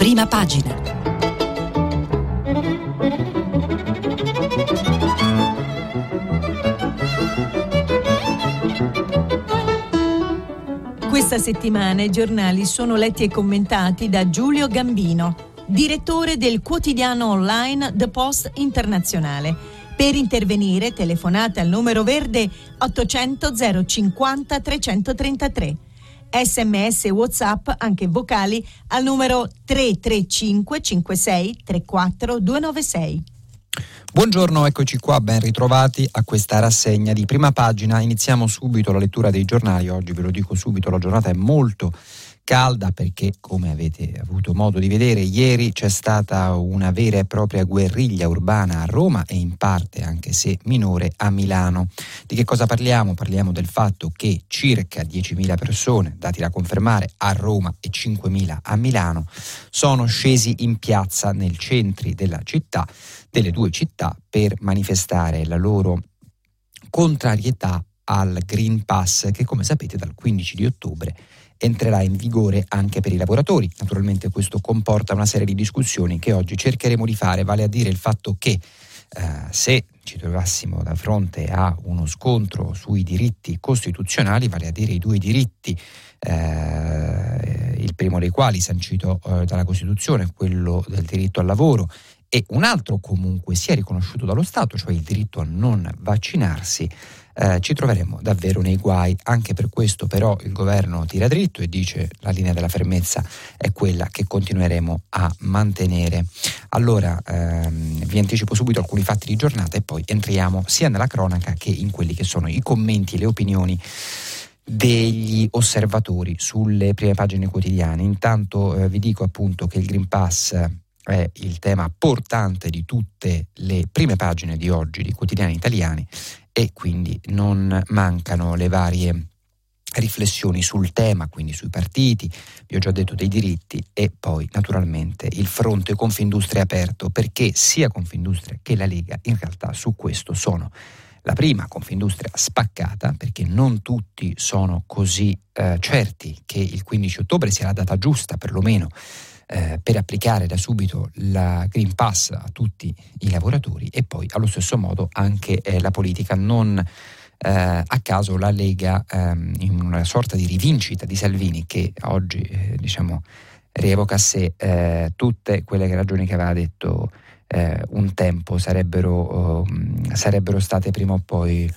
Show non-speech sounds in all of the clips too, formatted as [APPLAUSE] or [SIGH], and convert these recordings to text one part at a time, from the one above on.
Prima pagina. Questa settimana i giornali sono letti e commentati da Giulio Gambino, direttore del quotidiano online The Post Internazionale. Per intervenire telefonate al numero verde 800 050 333 sms e whatsapp anche vocali al numero 335 56 34 296. Buongiorno, eccoci qua, ben ritrovati a questa rassegna di prima pagina. Iniziamo subito la lettura dei giornali. Oggi ve lo dico subito, la giornata è molto calda perché, come avete avuto modo di vedere, ieri c'è stata una vera e propria guerriglia urbana a Roma e in parte, anche se minore, a Milano. Di che cosa parliamo? Parliamo del fatto che circa 10.000 persone, dati da confermare, a Roma e 5.000 a Milano, sono scesi in piazza nel centro della città, delle due città, per manifestare la loro contrarietà al Green Pass che come sapete dal 15 di ottobre entrerà in vigore anche per i lavoratori. Naturalmente questo comporta una serie di discussioni che oggi cercheremo di fare, vale a dire il fatto che eh, se ci trovassimo da fronte a uno scontro sui diritti costituzionali, vale a dire i due diritti, eh, il primo dei quali sancito eh, dalla Costituzione, quello del diritto al lavoro, e un altro comunque sia riconosciuto dallo Stato, cioè il diritto a non vaccinarsi, eh, ci troveremo davvero nei guai. Anche per questo però il governo tira dritto e dice la linea della fermezza è quella che continueremo a mantenere. Allora ehm, vi anticipo subito alcuni fatti di giornata e poi entriamo sia nella cronaca che in quelli che sono i commenti e le opinioni degli osservatori sulle prime pagine quotidiane. Intanto eh, vi dico appunto che il Green Pass è il tema portante di tutte le prime pagine di oggi di quotidiani italiani e quindi non mancano le varie riflessioni sul tema, quindi sui partiti, vi ho già detto dei diritti e poi naturalmente il fronte Confindustria aperto perché sia Confindustria che la Lega in realtà su questo sono la prima Confindustria spaccata perché non tutti sono così eh, certi che il 15 ottobre sia la data giusta perlomeno eh, per applicare da subito la Green Pass a tutti i lavoratori e poi allo stesso modo anche eh, la politica. Non eh, a caso la Lega ehm, in una sorta di rivincita di Salvini che oggi eh, diciamo rievoca a sé eh, tutte quelle ragioni che aveva detto eh, un tempo sarebbero, um, sarebbero state prima o poi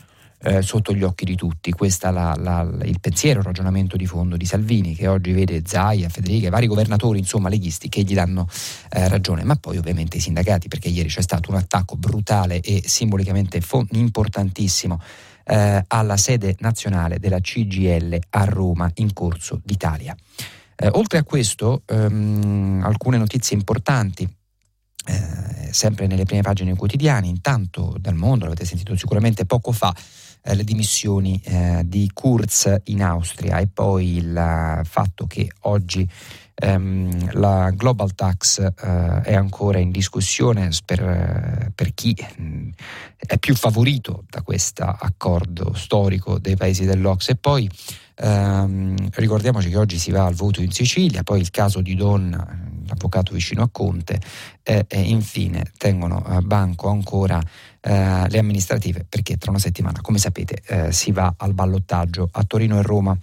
eh, sotto gli occhi di tutti. Questo è il pensiero, il ragionamento di fondo di Salvini, che oggi vede Zaia, Federica, vari governatori, insomma, leghisti, che gli danno eh, ragione, ma poi ovviamente i sindacati, perché ieri c'è stato un attacco brutale e simbolicamente fo- importantissimo. Eh, alla sede nazionale della CGL a Roma in corso d'Italia. Eh, oltre a questo, ehm, alcune notizie importanti eh, sempre nelle prime pagine quotidiane, intanto dal mondo, l'avete sentito sicuramente poco fa, eh, le dimissioni eh, di Kurz in Austria e poi il fatto che oggi ehm, la Global Tax eh, è ancora in discussione per, per chi mh, mm, è più favorito da questo accordo storico dei paesi dell'Ox. E poi ehm, ricordiamoci che oggi si va al voto in Sicilia, poi il caso di Donna l'avvocato vicino a Conte e, e infine tengono a banco ancora eh, le amministrative perché tra una settimana, come sapete, eh, si va al ballottaggio a Torino e Roma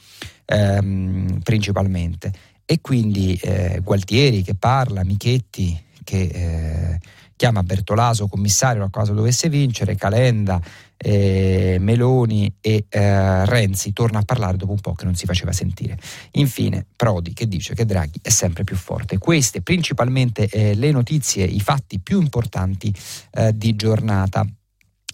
ehm, principalmente. E quindi eh, Gualtieri che parla, Michetti che eh, chiama Bertolaso commissario a caso dovesse vincere, Calenda eh, Meloni e eh, Renzi torna a parlare dopo un po' che non si faceva sentire. Infine Prodi che dice che Draghi è sempre più forte. Queste principalmente eh, le notizie, i fatti più importanti eh, di giornata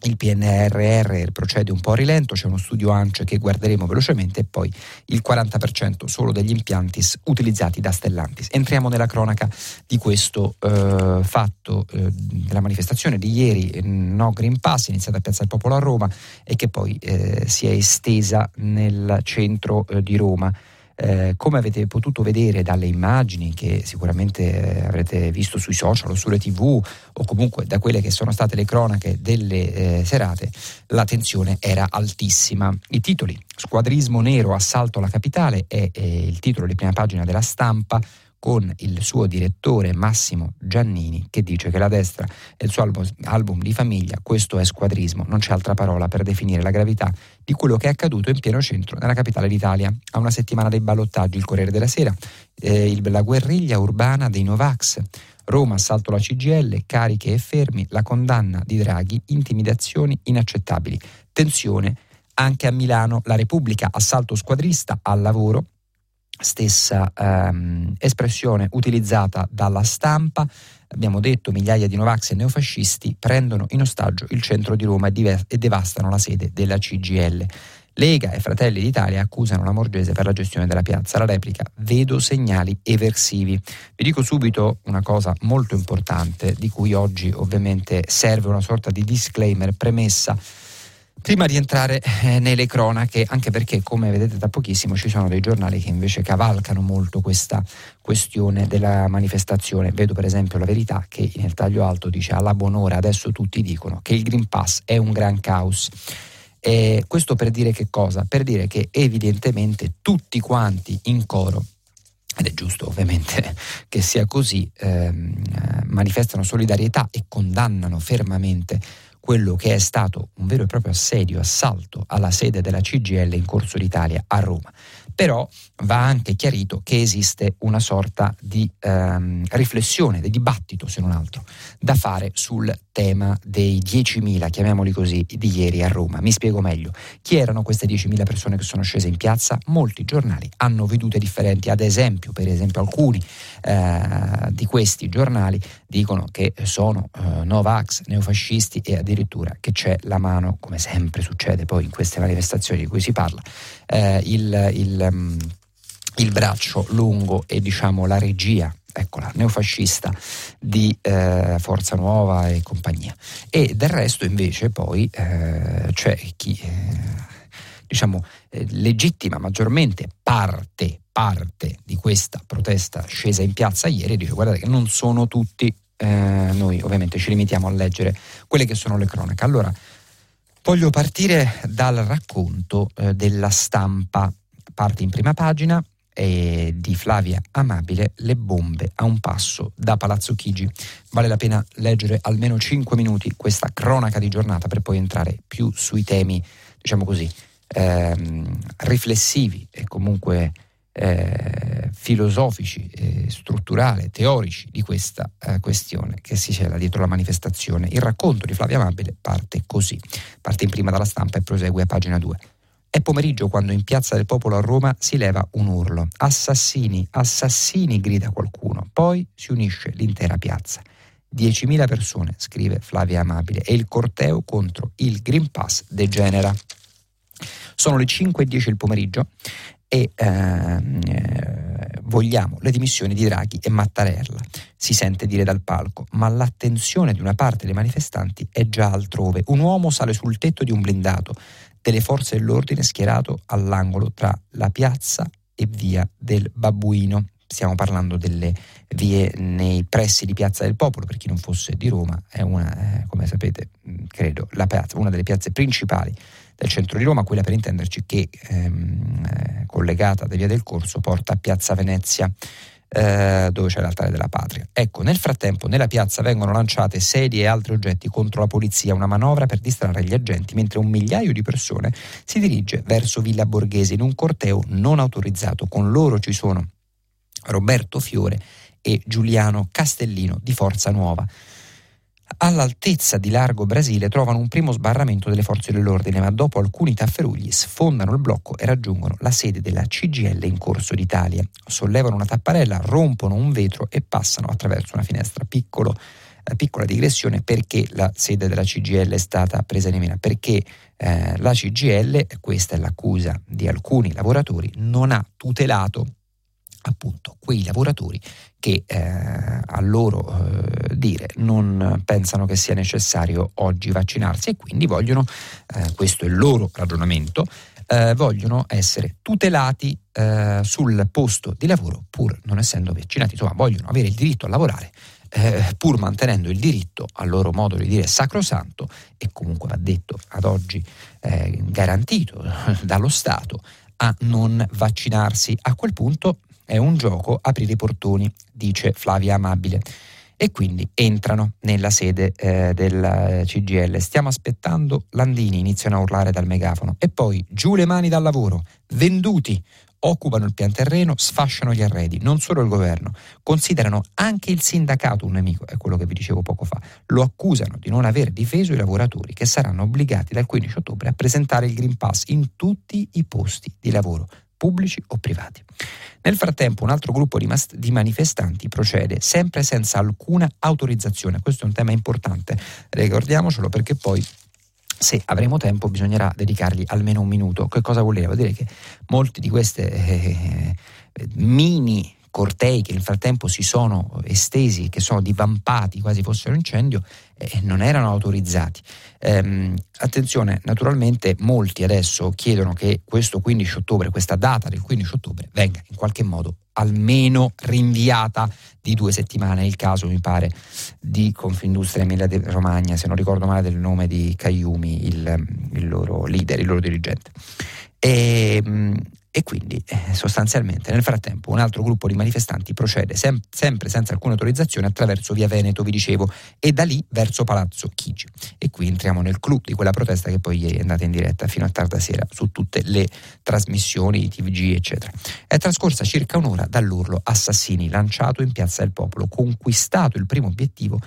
il PNRR procede un po' a rilento, c'è uno studio ANCE che guarderemo velocemente e poi il 40% solo degli impianti utilizzati da Stellantis. Entriamo nella cronaca di questo eh, fatto eh, della manifestazione di ieri, eh, No Green Pass, iniziata a Piazza del Popolo a Roma e che poi eh, si è estesa nel centro eh, di Roma. Eh, come avete potuto vedere dalle immagini che sicuramente eh, avrete visto sui social o sulle tv o comunque da quelle che sono state le cronache delle eh, serate, la tensione era altissima. I titoli, squadrismo nero, assalto alla capitale, è, è il titolo di prima pagina della stampa con il suo direttore Massimo Giannini che dice che la destra è il suo album, album di famiglia, questo è squadrismo, non c'è altra parola per definire la gravità di quello che è accaduto in pieno centro nella capitale d'Italia. A una settimana dei ballottaggi, il Corriere della Sera, eh, la guerriglia urbana dei Novax, Roma, assalto alla CGL, cariche e fermi, la condanna di Draghi, intimidazioni inaccettabili, tensione anche a Milano, la Repubblica, assalto squadrista al lavoro, stessa ehm, espressione utilizzata dalla stampa. Abbiamo detto migliaia di Novax e neofascisti prendono in ostaggio il centro di Roma e, diver- e devastano la sede della CGL. Lega e Fratelli d'Italia accusano la Morgese per la gestione della piazza. La replica, vedo segnali eversivi. Vi dico subito una cosa molto importante di cui oggi ovviamente serve una sorta di disclaimer, premessa Prima di entrare eh, nelle cronache, anche perché come vedete da pochissimo ci sono dei giornali che invece cavalcano molto questa questione della manifestazione. Vedo per esempio la verità che nel taglio alto dice alla buon'ora adesso tutti dicono che il Green Pass è un gran caos. E questo per dire che cosa? Per dire che evidentemente tutti quanti in coro ed è giusto ovviamente [LAUGHS] che sia così, ehm, eh, manifestano solidarietà e condannano fermamente quello che è stato un vero e proprio assedio, assalto alla sede della CGL in Corso d'Italia a Roma. Però va anche chiarito che esiste una sorta di ehm, riflessione, di dibattito se non altro, da fare sul tema dei 10.000, chiamiamoli così, di ieri a Roma. Mi spiego meglio. Chi erano queste 10.000 persone che sono scese in piazza? Molti giornali hanno vedute differenti, ad esempio, per esempio alcuni eh, di questi giornali dicono che sono eh, Novax, neofascisti e addirittura che c'è la mano, come sempre succede poi in queste manifestazioni di cui si parla, eh, il, il, mm, il, braccio lungo e diciamo la regia eccola, neofascista di eh, Forza Nuova e compagnia. E del resto invece poi eh, c'è chi eh, diciamo eh, legittima maggiormente parte, parte di questa protesta scesa in piazza ieri e dice guardate che non sono tutti, eh, noi ovviamente ci limitiamo a leggere quelle che sono le cronache. Allora, Voglio partire dal racconto eh, della stampa, parte in prima pagina eh, di Flavia Amabile, Le bombe a un passo da Palazzo Chigi. Vale la pena leggere almeno 5 minuti questa cronaca di giornata per poi entrare più sui temi, diciamo così, ehm, riflessivi e comunque eh, filosofici, eh, strutturali, teorici di questa eh, questione che si cela dietro la manifestazione. Il racconto di Flavia Amabile parte così, parte in prima dalla stampa e prosegue a pagina 2. È pomeriggio quando in Piazza del Popolo a Roma si leva un urlo. Assassini, assassini, grida qualcuno. Poi si unisce l'intera piazza. 10.000 persone, scrive Flavia Amabile, e il corteo contro il Green Pass degenera. Sono le 5.10 il pomeriggio e ehm, eh, vogliamo le dimissioni di Draghi e Mattarella. Si sente dire dal palco, ma l'attenzione di una parte dei manifestanti è già altrove. Un uomo sale sul tetto di un blindato delle forze dell'ordine schierato all'angolo tra la piazza e via del Babbuino. Stiamo parlando delle vie nei pressi di Piazza del Popolo, per chi non fosse di Roma, è una, eh, come sapete, credo, piazza, una delle piazze principali del centro di Roma, quella per intenderci che ehm, eh, collegata da Via del Corso porta a Piazza Venezia. Eh, dove c'è l'altare della patria. Ecco, nel frattempo nella piazza vengono lanciate sedie e altri oggetti contro la polizia, una manovra per distrarre gli agenti, mentre un migliaio di persone si dirige verso Villa Borghese in un corteo non autorizzato. Con loro ci sono Roberto Fiore e Giuliano Castellino di Forza Nuova all'altezza di Largo Brasile trovano un primo sbarramento delle forze dell'ordine, ma dopo alcuni tafferugli sfondano il blocco e raggiungono la sede della CGL in Corso d'Italia. Sollevano una tapparella, rompono un vetro e passano attraverso una finestra. Piccolo, eh, piccola digressione perché la sede della CGL è stata presa in mira? Perché eh, la CGL, questa è l'accusa di alcuni lavoratori, non ha tutelato appunto quei lavoratori che eh, a loro eh, dire non pensano che sia necessario oggi vaccinarsi e quindi vogliono, eh, questo è il loro ragionamento, eh, vogliono essere tutelati eh, sul posto di lavoro pur non essendo vaccinati, insomma vogliono avere il diritto a lavorare eh, pur mantenendo il diritto, a loro modo di dire, sacrosanto e comunque va detto ad oggi garantito dallo Stato a non vaccinarsi. A quel punto È un gioco aprire i portoni, dice Flavia Amabile. E quindi entrano nella sede eh, del CGL. Stiamo aspettando Landini, iniziano a urlare dal megafono. E poi giù le mani dal lavoro, venduti, occupano il pian terreno, sfasciano gli arredi, non solo il governo, considerano anche il sindacato un nemico, è quello che vi dicevo poco fa, lo accusano di non aver difeso i lavoratori che saranno obbligati dal 15 ottobre a presentare il Green Pass in tutti i posti di lavoro pubblici o privati. Nel frattempo un altro gruppo di, mas- di, manifestanti procede sempre senza alcuna autorizzazione. Questo è un tema importante, ricordiamocelo perché poi se avremo tempo bisognerà dedicargli almeno un minuto. Che cosa vuol dire? Vuol dire che molti di queste eh, mini cortei che nel frattempo si sono estesi, che sono divampati quasi fossero incendio, eh, non erano autorizzati. Ehm, attenzione, naturalmente molti adesso chiedono che questo 15 ottobre, questa data del 15 ottobre, venga in qualche modo almeno rinviata di due settimane. È il caso, mi pare, di Confindustria Emilia Romagna, se non ricordo male del nome di Caiumi, il, il loro leader, il loro dirigente. E, ehm, e quindi eh, sostanzialmente nel frattempo un altro gruppo di manifestanti procede sem- sempre senza alcuna autorizzazione attraverso via Veneto, vi dicevo, e da lì verso Palazzo Chigi. E qui entriamo nel clou di quella protesta che poi ieri è andata in diretta fino a tarda sera su tutte le trasmissioni, TVG, eccetera. È trascorsa circa un'ora dall'urlo assassini lanciato in Piazza del Popolo, conquistato il primo obiettivo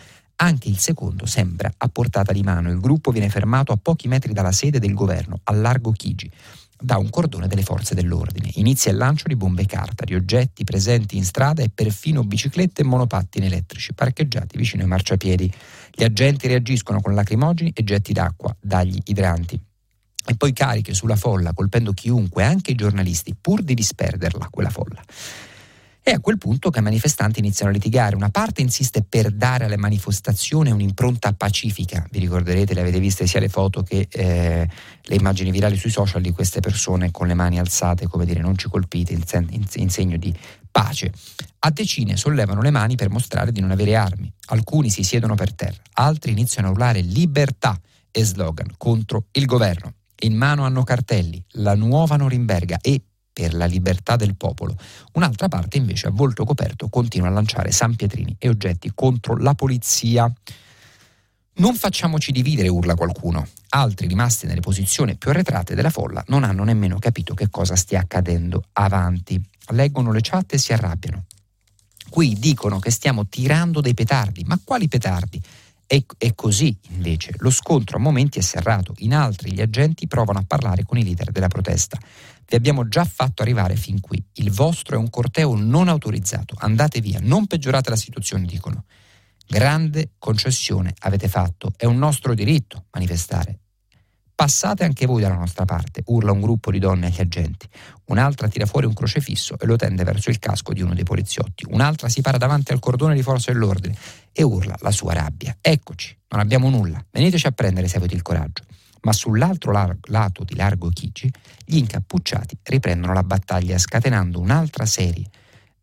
anche il secondo sembra a portata di mano. Il gruppo viene fermato a pochi metri dalla sede del governo, a largo Chigi da un cordone delle forze dell'ordine. Inizia il lancio di bombe carta, di oggetti presenti in strada e perfino biciclette e monopattini elettrici parcheggiati vicino ai marciapiedi. Gli agenti reagiscono con lacrimogeni e getti d'acqua dagli idranti. E poi cariche sulla folla, colpendo chiunque, anche i giornalisti, pur di disperderla, quella folla. È a quel punto che i manifestanti iniziano a litigare. Una parte insiste per dare alle manifestazioni un'impronta pacifica. Vi ricorderete, le avete viste sia le foto che eh, le immagini virali sui social di queste persone con le mani alzate, come dire non ci colpite, in, sen- in segno di pace. A decine sollevano le mani per mostrare di non avere armi. Alcuni si siedono per terra, altri iniziano a urlare libertà e slogan contro il governo. In mano hanno cartelli, la nuova Norimberga e per la libertà del popolo. Un'altra parte invece a volto coperto continua a lanciare sanpietrini e oggetti contro la polizia. Non facciamoci dividere, urla qualcuno. Altri rimasti nelle posizioni più arretrate della folla non hanno nemmeno capito che cosa stia accadendo avanti. Leggono le chat e si arrabbiano. Qui dicono che stiamo tirando dei petardi, ma quali petardi? È, è, così invece. Lo scontro a momenti è serrato, in altri gli agenti provano a parlare con i leader della protesta. Vi abbiamo già fatto arrivare fin qui. Il vostro è un corteo non autorizzato. Andate via, non peggiorate la situazione, dicono. Grande concessione avete fatto. È un nostro diritto manifestare. Passate anche voi dalla nostra parte, urla un gruppo di donne agli agenti. Un'altra tira fuori un crocefisso e lo tende verso il casco di uno dei poliziotti. Un'altra si para davanti al cordone di forza dell'ordine e urla la sua rabbia. Eccoci, non abbiamo nulla. Veniteci a prendere se avete il coraggio ma sull'altro lato di Largo Chigi gli incappucciati riprendono la battaglia scatenando un'altra serie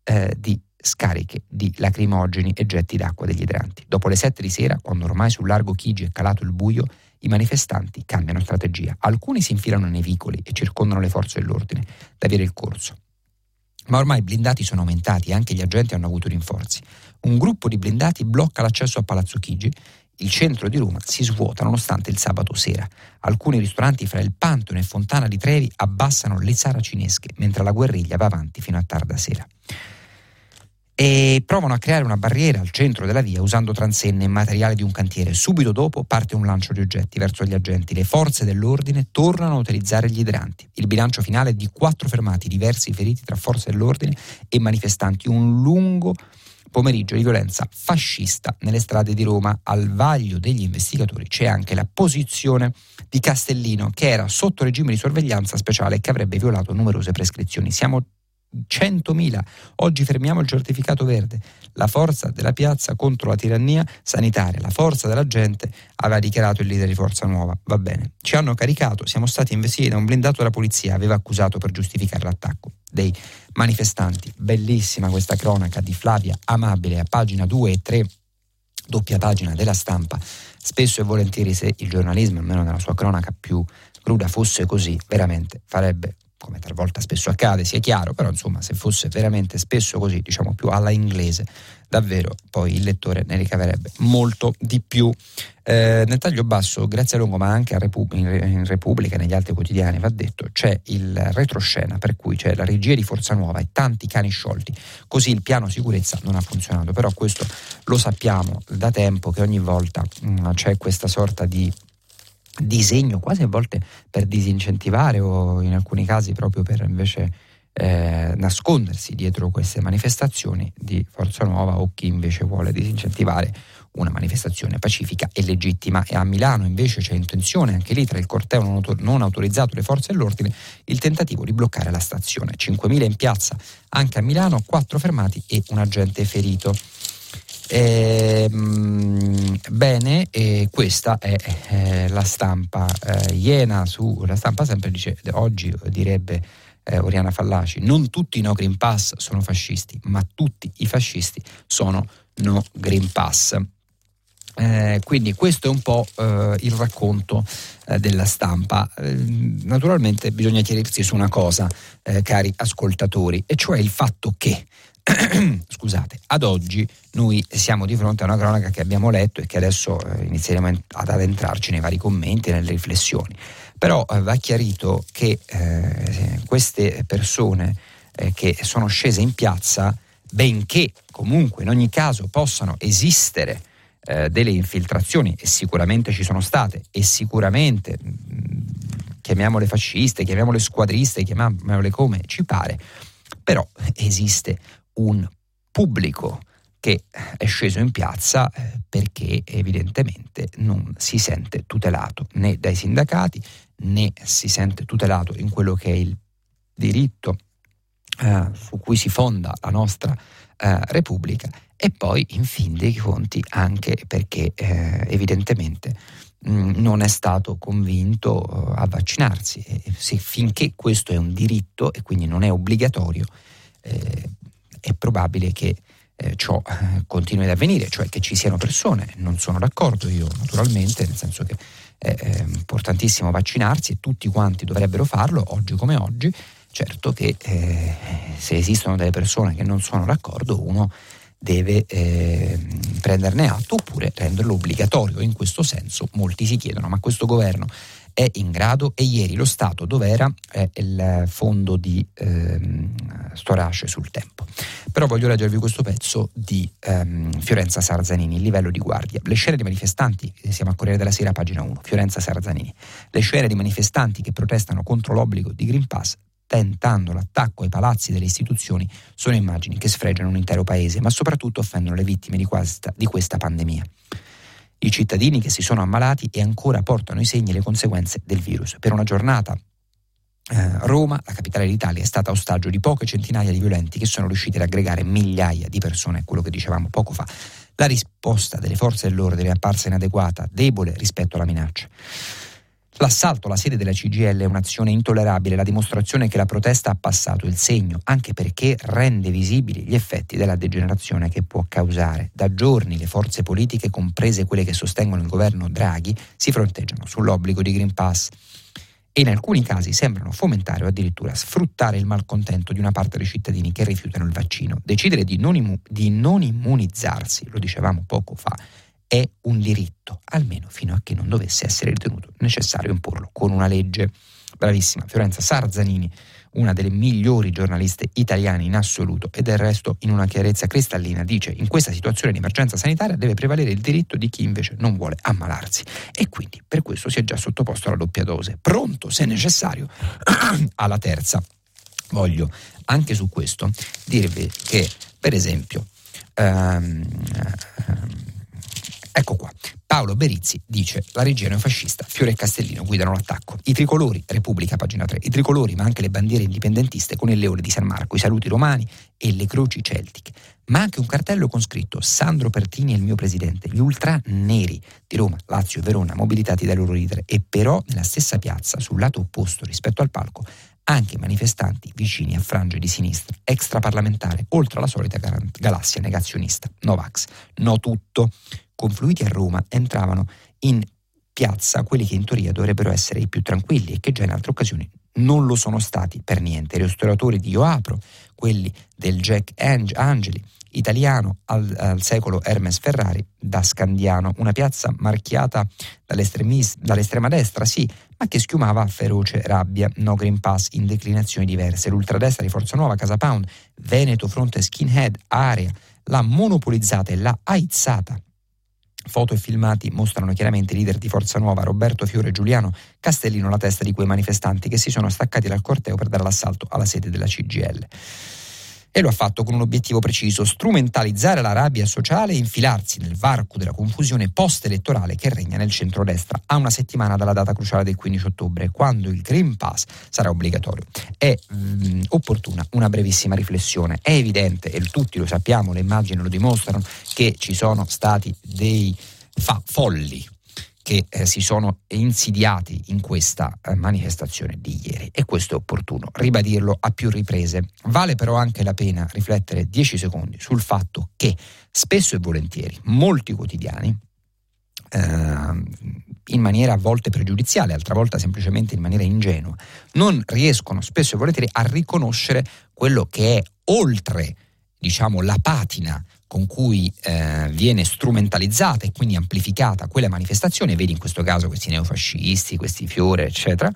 eh, di scariche di lacrimogeni e getti d'acqua degli idranti. Dopo le sette di sera, quando ormai sul largo Chigi è calato il buio, i manifestanti cambiano strategia. Alcuni si infilano nei vicoli e circondano le forze dell'ordine da avere il corso. Ma ormai i blindati sono aumentati e anche gli agenti hanno avuto rinforzi. Un gruppo di blindati blocca l'accesso a Palazzo Chigi il centro di Roma si svuota nonostante il sabato sera. Alcuni ristoranti fra il Pantheon e Fontana di Trevi abbassano le saracinesche, mentre la guerriglia va avanti fino a tarda sera. E provano a creare una barriera al centro della via usando transenne e materiale di un cantiere. Subito dopo parte un lancio di oggetti verso gli agenti. Le forze dell'ordine tornano a utilizzare gli idranti. Il bilancio finale è di quattro fermati, diversi feriti tra forze dell'ordine e manifestanti. Un lungo pomeriggio di violenza fascista nelle strade di Roma. Al vaglio degli investigatori c'è anche la posizione di Castellino, che era sotto regime di sorveglianza speciale e che avrebbe violato numerose prescrizioni. Siamo 100.000. Oggi fermiamo il certificato verde. La forza della piazza contro la tirannia sanitaria, la forza della gente, aveva dichiarato il leader di Forza Nuova. Va bene. Ci hanno caricato, siamo stati investiti da un blindato della polizia, aveva accusato per giustificare l'attacco dei manifestanti. Bellissima questa cronaca di Flavia Amabile a pagina 2 e 3, doppia pagina della stampa. Spesso e volentieri se il giornalismo, almeno nella sua cronaca più cruda, fosse così, veramente farebbe come talvolta spesso accade, sia chiaro, però insomma se fosse veramente spesso così, diciamo più alla inglese, davvero poi il lettore ne ricaverebbe molto di più. Eh, nel taglio basso, grazie a Longo, ma anche Repub- in Repubblica e negli altri quotidiani, va detto, c'è il retroscena per cui c'è la regia di Forza Nuova e tanti cani sciolti, così il piano sicurezza non ha funzionato, però questo lo sappiamo da tempo che ogni volta mh, mm, c'è questa sorta di disegno quasi a volte per disincentivare o in alcuni casi proprio per invece eh, nascondersi dietro queste manifestazioni di Forza Nuova o chi invece vuole disincentivare una manifestazione pacifica e legittima. E a Milano invece c'è intenzione anche lì tra il corteo non, autor- non autorizzato le forze dell'ordine il tentativo di bloccare la stazione. 5.000 in piazza anche a Milano 4 fermati e un agente ferito eh, bene, eh, questa è eh, la stampa eh, Iena su la stampa sempre dice oggi direbbe eh, Oriana Fallaci, non tutti i no Green Pass sono fascisti, ma tutti i fascisti sono no Green Pass. Eh, quindi questo è un po' il racconto della stampa. Eh, naturalmente bisogna chiarirsi su una cosa, cari ascoltatori, e cioè il fatto che [COUGHS] scusate, ad oggi noi siamo di fronte a una cronaca che abbiamo letto e che adesso eh, inizieremo ad addentrarci nei vari commenti e nelle riflessioni. Però eh, va chiarito che eh, queste persone eh, che sono scese in piazza, benché comunque in ogni caso possano esistere eh, delle infiltrazioni, e sicuramente ci sono state, e sicuramente mm, chiamiamole fasciste, chiamiamole squadriste, chiamiamole come ci pare, però esiste un pubblico che è sceso in piazza eh, perché evidentemente non si sente tutelato né dai sindacati né si sente tutelato in quello che è il diritto eh, su cui si fonda la nostra eh, Repubblica. E poi in fin dei conti anche perché eh, evidentemente mh, mm, non è stato convinto eh, a vaccinarsi. E se, finché questo è un diritto e quindi non è obbligatorio eh, è probabile che eh, ciò eh, continui ad avvenire, cioè che ci siano persone, non sono d'accordo io naturalmente, nel senso che è, è importantissimo vaccinarsi e tutti quanti dovrebbero farlo, oggi come oggi, certo che eh, se esistono delle persone che non sono d'accordo uno deve eh, prenderne atto oppure renderlo obbligatorio. In questo senso molti si chiedono ma questo governo è in grado e ieri lo Stato dov'era è il fondo di ehm, Storace sul tempo. Però voglio leggervi questo pezzo di ehm, Fiorenza Sarzanini, il livello di guardia. Le scene di manifestanti, eh, siamo a Corriere della Sera, pagina 1, Fiorenza Sarzanini. Le scene di manifestanti che protestano contro l'obbligo di Green Pass tentando l'attacco ai palazzi delle istituzioni sono immagini che sfregiano un intero paese, ma soprattutto offendono le vittime di questa, di questa pandemia i cittadini che si sono ammalati e ancora portano i segni e le conseguenze del virus. Per una giornata eh, Roma, la capitale d'Italia, è stata ostaggio di poche centinaia di violenti che sono riusciti ad aggregare migliaia di persone, quello che dicevamo poco fa. La risposta delle forze dell'ordine è apparsa inadeguata, debole rispetto alla minaccia. L'assalto alla sede della CGL è un'azione intollerabile, la dimostrazione che la protesta ha passato il segno, anche perché rende visibili gli effetti della degenerazione che può causare. Da giorni le forze politiche, comprese quelle che sostengono il governo Draghi, si fronteggiano sull'obbligo di Green Pass e in alcuni casi sembrano fomentare o addirittura sfruttare il malcontento di una parte dei cittadini che rifiutano il vaccino. Decidere di non, immu- di non immunizzarsi, lo dicevamo poco fa, è un diritto, almeno fino a che non dovesse essere ritenuto necessario imporlo con una legge. Bravissima Fiorenza Sarzanini, una delle migliori giornaliste italiane in assoluto e del resto in una chiarezza cristallina dice in questa situazione di emergenza sanitaria deve prevalere il diritto di chi invece non vuole ammalarsi e quindi per questo si è già sottoposto alla doppia dose, pronto se necessario [CLEARS THROAT] alla terza. Voglio anche su questo dirvi che per esempio um, um, Ecco qua. Paolo Berizzi dice la regia neofascista, Fiore e Castellino guidano l'attacco. I tricolori, Repubblica, pagina 3, i tricolori ma anche le bandiere indipendentiste con il leone di San Marco, i saluti romani e le croci celtiche. Ma anche un cartello con scritto Sandro Pertini è il mio presidente, gli ultra neri di Roma, Lazio e Verona mobilitati dai loro leader e però nella stessa piazza, sul lato opposto rispetto al palco, anche manifestanti vicini a frange di sinistra, extraparlamentare, oltre alla solita galassia negazionista. Novax, no tutto confluiti a Roma entravano in piazza quelli che in teoria dovrebbero essere i più tranquilli e che già in altre occasioni non lo sono stati per niente. I ristoratori di Io Apro, quelli del Jack Angeli, italiano al, al, secolo Hermes Ferrari da Scandiano, una piazza marchiata dall'estrema destra, sì, ma che schiumava feroce rabbia. No Green Pass in declinazioni diverse. L'ultradestra di Forza Nuova, Casa Pound, Veneto, Fronte Skinhead, Area, l'ha monopolizzata e l'ha aizzata. Foto e filmati mostrano chiaramente i leader di Forza Nuova, Roberto Fiore e Giuliano Castellino, la testa di quei manifestanti che si sono staccati dal corteo per dare l'assalto alla sede della CGL e lo ha fatto con un obiettivo preciso, strumentalizzare la rabbia sociale e infilarsi nel varco della confusione post-elettorale che regna nel centrodestra a una settimana dalla data cruciale del 15 ottobre, quando il Green Pass sarà obbligatorio. È mh, mm, opportuna una brevissima riflessione. È evidente, e tutti lo sappiamo, le immagini lo dimostrano, che ci sono stati dei fa- folli che eh, si sono insidiati in questa eh, manifestazione di ieri e questo è opportuno ribadirlo a più riprese. Vale però anche la pena riflettere 10 secondi sul fatto che spesso e volentieri molti quotidiani eh, in maniera a volte pregiudiziale, altra volta semplicemente in maniera ingenua, non riescono spesso e volentieri a riconoscere quello che è oltre diciamo la patina con cui eh, viene strumentalizzata e quindi amplificata quella manifestazione, vedi in questo caso questi neofascisti, questi fiore, eccetera,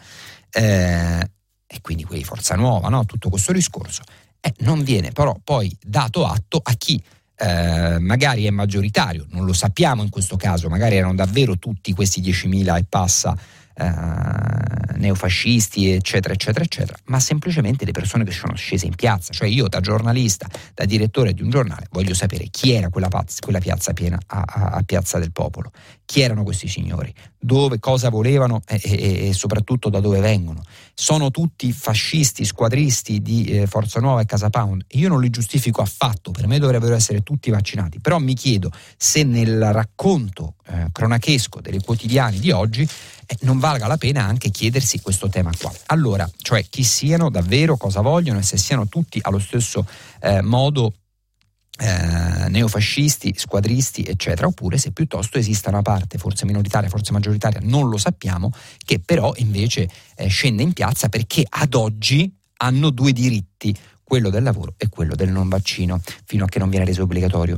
eh, e quindi quelli Forza Nuova, no? tutto questo discorso, eh, non viene però poi dato atto a chi eh, magari è maggioritario, non lo sappiamo in questo caso, magari erano davvero tutti questi 10.000 e passa eh, neofascisti, eccetera, eccetera, eccetera, ma semplicemente le persone che sono scese in piazza. Cioè io da giornalista, da direttore di un giornale, voglio sapere chi era quella, paz- quella piazza piena a, a, a, Piazza del Popolo, chi erano questi signori, dove, cosa volevano e, e, e soprattutto da dove vengono. Sono tutti fascisti, squadristi di eh, Forza Nuova e Casa Pound. Io non li giustifico affatto, per me dovrebbero essere tutti vaccinati, però mi chiedo se nel racconto eh, cronachesco dei quotidiani di oggi eh, non valga la pena anche chiedersi questo tema qua. Allora, cioè chi siano davvero, cosa vogliono e se siano tutti allo stesso eh, modo eh, neofascisti, squadristi, eccetera, oppure se piuttosto esista una parte, forse minoritaria, forse maggioritaria, non lo sappiamo, che però invece eh, scende in piazza perché ad oggi hanno due diritti, quello del lavoro e quello del non vaccino, fino a che non viene reso obbligatorio.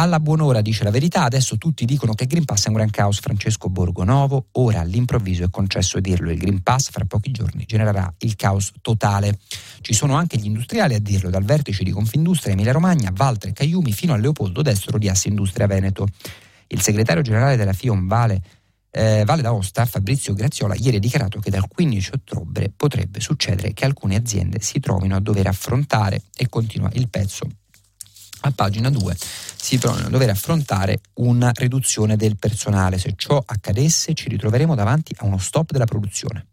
Alla buon'ora dice la verità, adesso tutti dicono che Green Pass è un gran caos. Francesco Borgonovo, ora all'improvviso è concesso dirlo, il Green Pass fra pochi giorni genererà il caos totale. Ci sono anche gli industriali a dirlo, dal vertice di Confindustria Emilia Romagna, Valtre Caiumi fino a Leopoldo Destro di Assindustria Veneto. Il segretario generale della FIOM Vale eh, Valle d'Aosta, Fabrizio Graziola, ieri ha dichiarato che dal 15 ottobre potrebbe succedere che alcune aziende si trovino a dover affrontare, e continua il pezzo a pagina 2 si trovano a dover affrontare una riduzione del personale. Se ciò accadesse ci ritroveremo davanti a uno stop della produzione.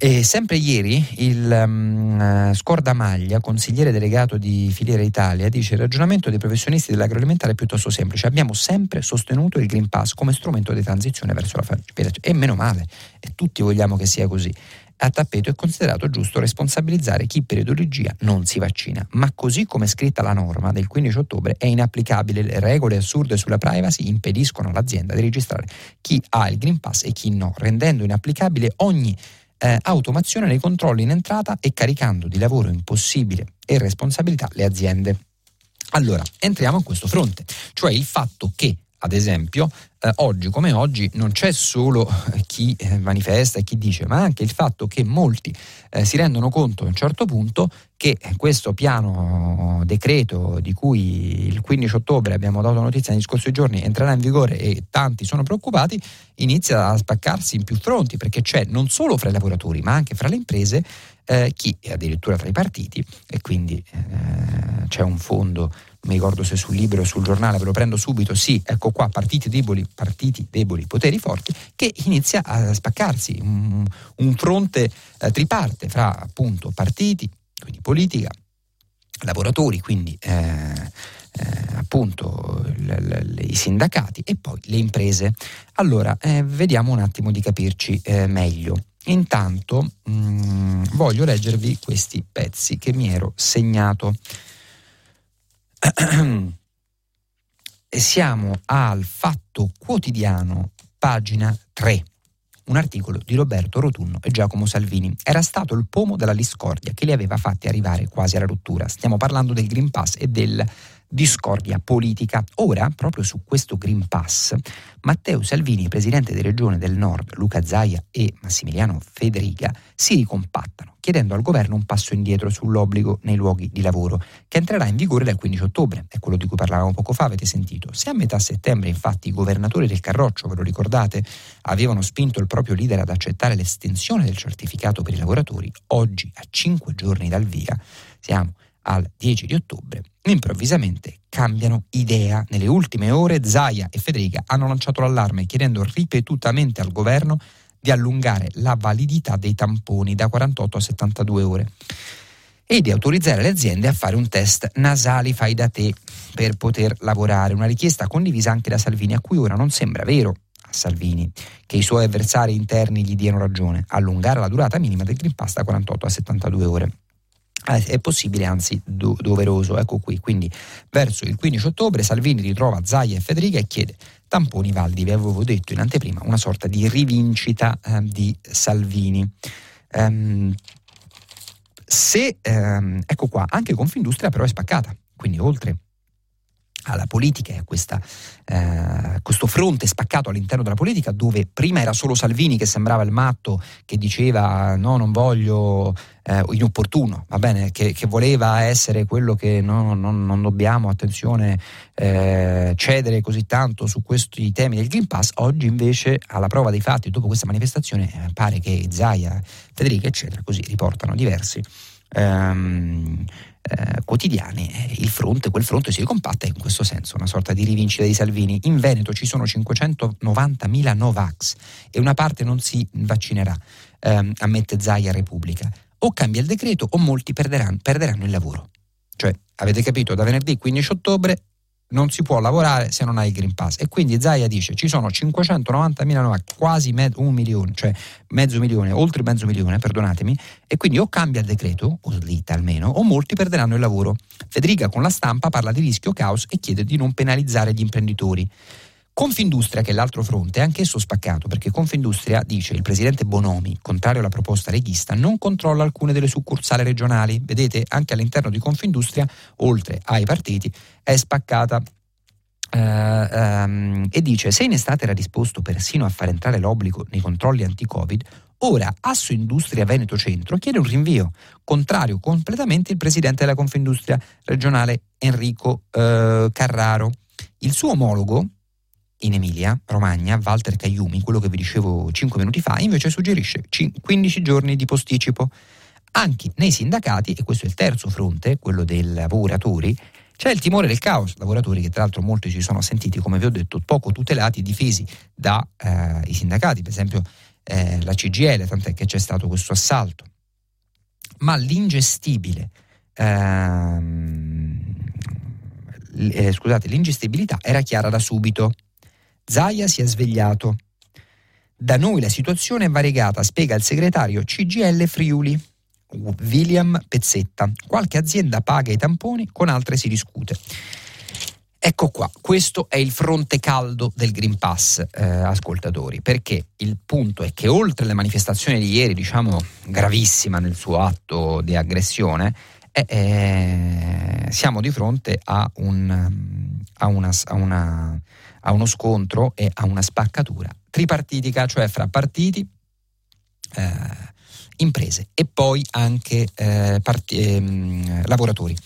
E sempre ieri il um, Scordamaglia, consigliere delegato di Filiera Italia, dice il ragionamento dei professionisti dell'agroalimentare è piuttosto semplice. Abbiamo sempre sostenuto il Green Pass come strumento di transizione verso la famiglia. E meno male, e tutti vogliamo che sia così a tappeto è considerato giusto responsabilizzare chi per ideologia non si vaccina. Ma così come è scritta la norma del 15 ottobre è inapplicabile. Le regole assurde sulla privacy impediscono all'azienda di registrare chi ha il Green Pass e chi no, rendendo inapplicabile ogni eh, automazione nei controlli in entrata e caricando di lavoro impossibile e responsabilità le aziende. Allora, entriamo a questo fronte, cioè il fatto che ad esempio, eh, oggi come oggi non c'è solo chi eh, manifesta e chi dice, ma anche il fatto che molti eh, si rendono conto a un certo punto che questo piano decreto di cui il 15 ottobre abbiamo dato notizia negli scorsi giorni entrerà in vigore e tanti sono preoccupati, inizia a spaccarsi in più fronti perché c'è non solo fra i lavoratori ma anche fra le imprese eh, chi è addirittura tra i partiti e quindi eh, c'è un fondo mi ricordo se sul libro o sul giornale, ve lo prendo subito, sì, ecco qua, partiti deboli, partiti deboli, poteri forti, che inizia a spaccarsi, un, un fronte eh, triparte fra appunto partiti, quindi politica, lavoratori, quindi eh, eh, appunto l- l- i sindacati e poi le imprese. Allora, eh, vediamo un attimo di capirci eh, meglio. Intanto mh, mm, voglio leggervi questi pezzi che mi ero segnato. [CLEARS THROAT] siamo al Fatto Quotidiano, pagina 3. un articolo di Roberto Rotunno e Giacomo Salvini. Era stato il pomo della discordia che li aveva fatti arrivare quasi alla rottura. Stiamo parlando del Green Pass e del discordia politica. Ora, proprio su questo Green Pass, Matteo Salvini, presidente di Regione del Nord, Luca Zaia e Massimiliano Federica si ricompattano, chiedendo al governo un passo indietro sull'obbligo nei luoghi di lavoro, che entrerà in vigore dal 15 ottobre, è quello di cui parlavamo poco fa, avete sentito. Se a metà settembre, infatti, i governatori del Carroccio, ve lo ricordate, avevano spinto il proprio leader ad accettare l'estensione del certificato per i lavoratori, oggi, a cinque giorni dal via, siamo al 10 di ottobre, improvvisamente cambiano idea. Nelle ultime ore Zaia e Federica hanno lanciato l'allarme chiedendo ripetutamente al governo di allungare la validità dei tamponi da 48 a 72 ore e di autorizzare le aziende a fare un test nasali fai da te per poter lavorare, una richiesta condivisa anche da Salvini a cui ora non sembra vero a Salvini che i suoi avversari interni gli diano ragione, allungare la durata minima del Green Pass da 48 a 72 ore. Eh, è possibile, anzi do- doveroso. Ecco qui, quindi verso il 15 ottobre Salvini ritrova Zaia e Federica e chiede tamponi validi, vi avevo detto in anteprima, una sorta di rivincita eh, di Salvini. Um, se, um, ecco qua, anche Confindustria però è spaccata, quindi oltre alla politica e a questa, eh, questo fronte spaccato all'interno della politica dove prima era solo Salvini che sembrava il matto che diceva no non voglio eh, inopportuno va bene che, che, voleva essere quello che no, no, non dobbiamo attenzione eh, cedere così tanto su questi temi del Green Pass oggi invece alla prova dei fatti dopo questa manifestazione eh, pare che Zaia Federica eccetera così riportano diversi ehm, eh, quotidiani, eh, il fronte, quel fronte si ricompatta in questo senso, una sorta di rivincita di Salvini. In Veneto ci sono 590.000 Novax e una parte non si vaccinerà, ehm, ammette Zaia Repubblica. O cambia il decreto o molti perderanno, perderanno il lavoro. Cioè, avete capito, da venerdì 15 ottobre non si può lavorare se non hai il Green Pass. E quindi Zaia dice ci sono 590.000 Novax, quasi med- un milione, cioè mezzo milione, oltre mezzo milione, perdonatemi, e quindi o cambia il decreto, o slitta almeno, o molti perderanno il lavoro. Federica con la stampa parla di rischio caos e chiede di non penalizzare gli imprenditori. Confindustria, che è l'altro fronte, è anch'esso spaccato perché Confindustria, dice il presidente Bonomi, contrario alla proposta leghista, non controlla alcune delle succursali regionali. Vedete, anche all'interno di Confindustria, oltre ai partiti, è spaccata Uh, um, e dice se in estate era disposto persino a far entrare l'obbligo nei controlli anti-Covid, ora Asso Industria Veneto Centro chiede un rinvio, contrario completamente il presidente della Confindustria regionale Enrico uh, Carraro. Il suo omologo, in Emilia, Romagna, Walter Cagliumi, quello che vi dicevo 5 minuti fa, invece suggerisce 15 giorni di posticipo. Anche nei sindacati, e questo è il terzo fronte, quello dei lavoratori, c'è il timore del caos, lavoratori che tra l'altro molti si sono sentiti, come vi ho detto, poco tutelati e difesi dai eh, sindacati, per esempio eh, la CGL, tant'è che c'è stato questo assalto. Ma l'ingestibile, ehm, eh, scusate, l'ingestibilità era chiara da subito. Zaia si è svegliato. Da noi la situazione è variegata, spiega il segretario CGL Friuli, William Pezzetta. Qualche azienda paga i tamponi, con altre si discute. Ecco qua, questo è il fronte caldo del Green Pass, eh, ascoltatori, perché il punto è che oltre alle manifestazioni di ieri, diciamo gravissima nel suo atto di aggressione, eh, eh, siamo di fronte a, un, a, una, a una a uno scontro e a una spaccatura tripartitica, cioè fra partiti, eh, imprese e poi anche eh, part- ehm, lavoratori.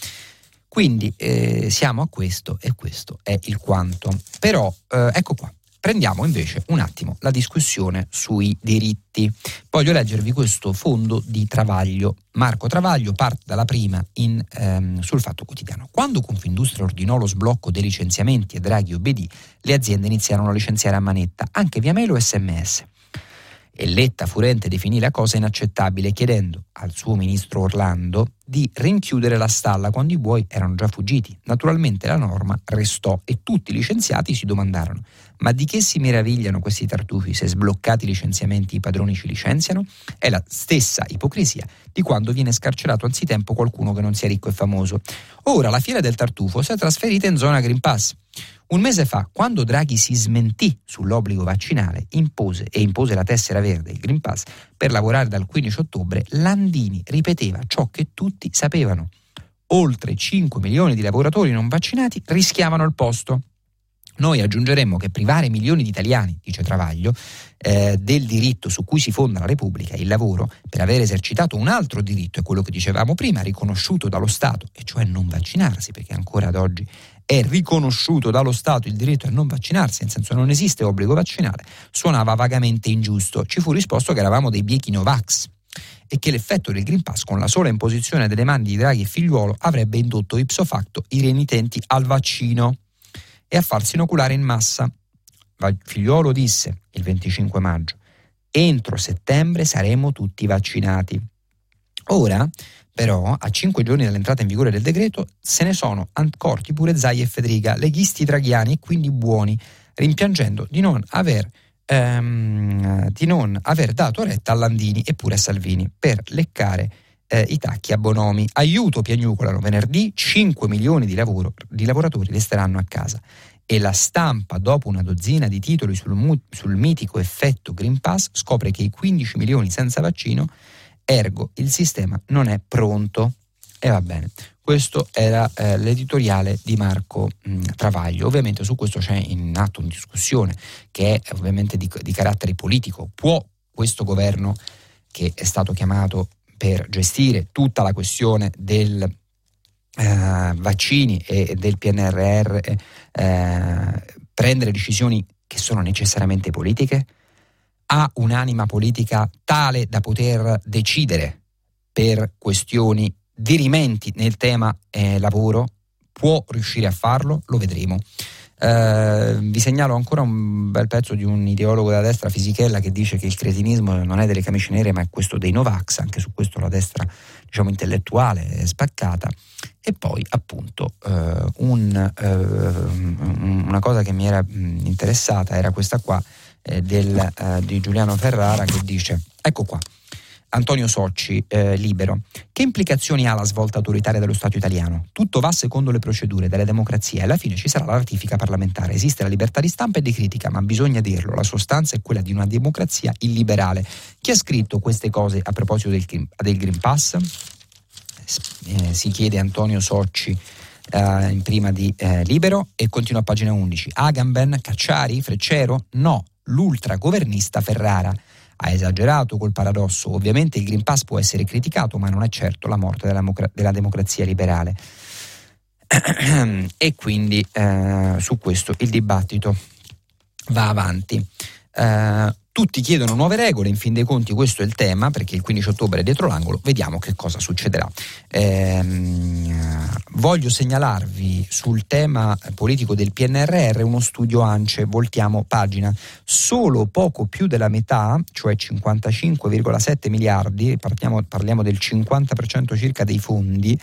Quindi eh, siamo a questo e questo è il quanto. Però eh, ecco qua, Prendiamo invece un attimo la discussione sui diritti. Voglio leggervi questo fondo di Travaglio. Marco Travaglio parte dalla prima in, ehm, sul Fatto Quotidiano. Quando Confindustria ordinò lo sblocco dei licenziamenti e Draghi obbedì, le aziende iniziarono a licenziare a manetta, anche via mail o sms e Letta furente definì la cosa inaccettabile chiedendo al suo ministro Orlando di rinchiudere la stalla quando i buoi erano già fuggiti. Naturalmente la norma restò e tutti i licenziati si domandarono ma di che si meravigliano questi tartufi se sbloccati i licenziamenti i padroni ci licenziano? È la stessa ipocrisia di quando viene scarcerato anzitempo qualcuno che non sia ricco e famoso. Ora la fiera del tartufo si è trasferita in zona Green Pass. Un mese fa, quando Draghi si smentì sull'obbligo vaccinale impose, e impose la tessera verde, il Green Pass, per lavorare dal 15 ottobre, Landini ripeteva ciò che tutti sapevano. Oltre 5 milioni di lavoratori non vaccinati rischiavano il posto. Noi aggiungeremmo che privare milioni di italiani, dice Travaglio, eh, del diritto su cui si fonda la Repubblica, il lavoro, per aver esercitato un altro diritto, è quello che dicevamo prima, riconosciuto dallo Stato, e cioè non vaccinarsi, perché ancora ad oggi è riconosciuto dallo Stato il diritto a non vaccinarsi, nel senso non esiste obbligo vaccinale, suonava vagamente ingiusto. Ci fu risposto che eravamo dei biechi Novax e che l'effetto del Green Pass con la sola imposizione delle mani di Draghi e figliuolo avrebbe indotto ipso facto i renitenti al vaccino e a farsi inoculare in massa. Figliuolo disse il 25 maggio, entro settembre saremo tutti vaccinati. Ora, però, a cinque giorni dall'entrata in vigore del decreto, se ne sono accorti pure Zai e Federica, leghisti draghiani e quindi buoni, rimpiangendo di non aver ehm, di non aver dato retta a Landini e pure a Salvini per leccare eh, i tacchi a Bonomi. Aiuto piagnucolano venerdì, 5 milioni di, lavoro, di lavoratori resteranno a casa e la stampa, dopo una dozzina di titoli sul, mu- sul, mitico effetto Green Pass, scopre che i 15 milioni senza vaccino, ergo il sistema non è pronto. E va bene, questo era eh, l'editoriale di Marco mh, Travaglio. Ovviamente su questo c'è in atto una discussione che è ovviamente di, di carattere politico. Può questo governo, che è stato chiamato per gestire tutta la questione del eh, vaccini e del PNRR eh, prendere decisioni che sono necessariamente politiche? Ha un'anima politica tale da poter decidere per questioni dirimenti nel tema eh, lavoro? Può riuscire a farlo? Lo vedremo. Uh, vi segnalo ancora un bel pezzo di un ideologo della destra, Fisichella, che dice che il cretinismo non è delle camicie nere, ma è questo dei Novax. Anche su questo la destra, diciamo, intellettuale è spaccata. E poi, appunto, uh, un, uh, una cosa che mi era mh, interessata era questa qua eh, del, di Giuliano Ferrara che dice: Ecco qua. Antonio Socci, eh, libero. Che implicazioni ha la svolta autoritaria dello Stato italiano? Tutto va secondo le procedure della democrazia e alla fine ci sarà la ratifica parlamentare. Esiste la libertà di stampa e di critica, ma bisogna dirlo, la sostanza è quella di una democrazia illiberale. Chi ha scritto queste cose a proposito del, del Green Pass? Eh, si chiede Antonio Socci. Uh, in prima di uh, Libero e continua a pagina 11. Agamben, Cacciari, Freccero? No, l'ultragovernista Ferrara ha esagerato col paradosso. Ovviamente il Green Pass può essere criticato, ma non è certo la morte della, della democrazia liberale. e quindi eh, su questo il dibattito va avanti. Eh, tutti chiedono nuove regole, in fin dei conti questo è il tema, perché il 15 ottobre è dietro l'angolo, vediamo che cosa succederà. Ehm, voglio segnalarvi sul tema politico del PNRR uno studio ANCE, voltiamo pagina, solo poco più della metà, cioè 55,7 miliardi, parliamo, parliamo del 50% circa dei fondi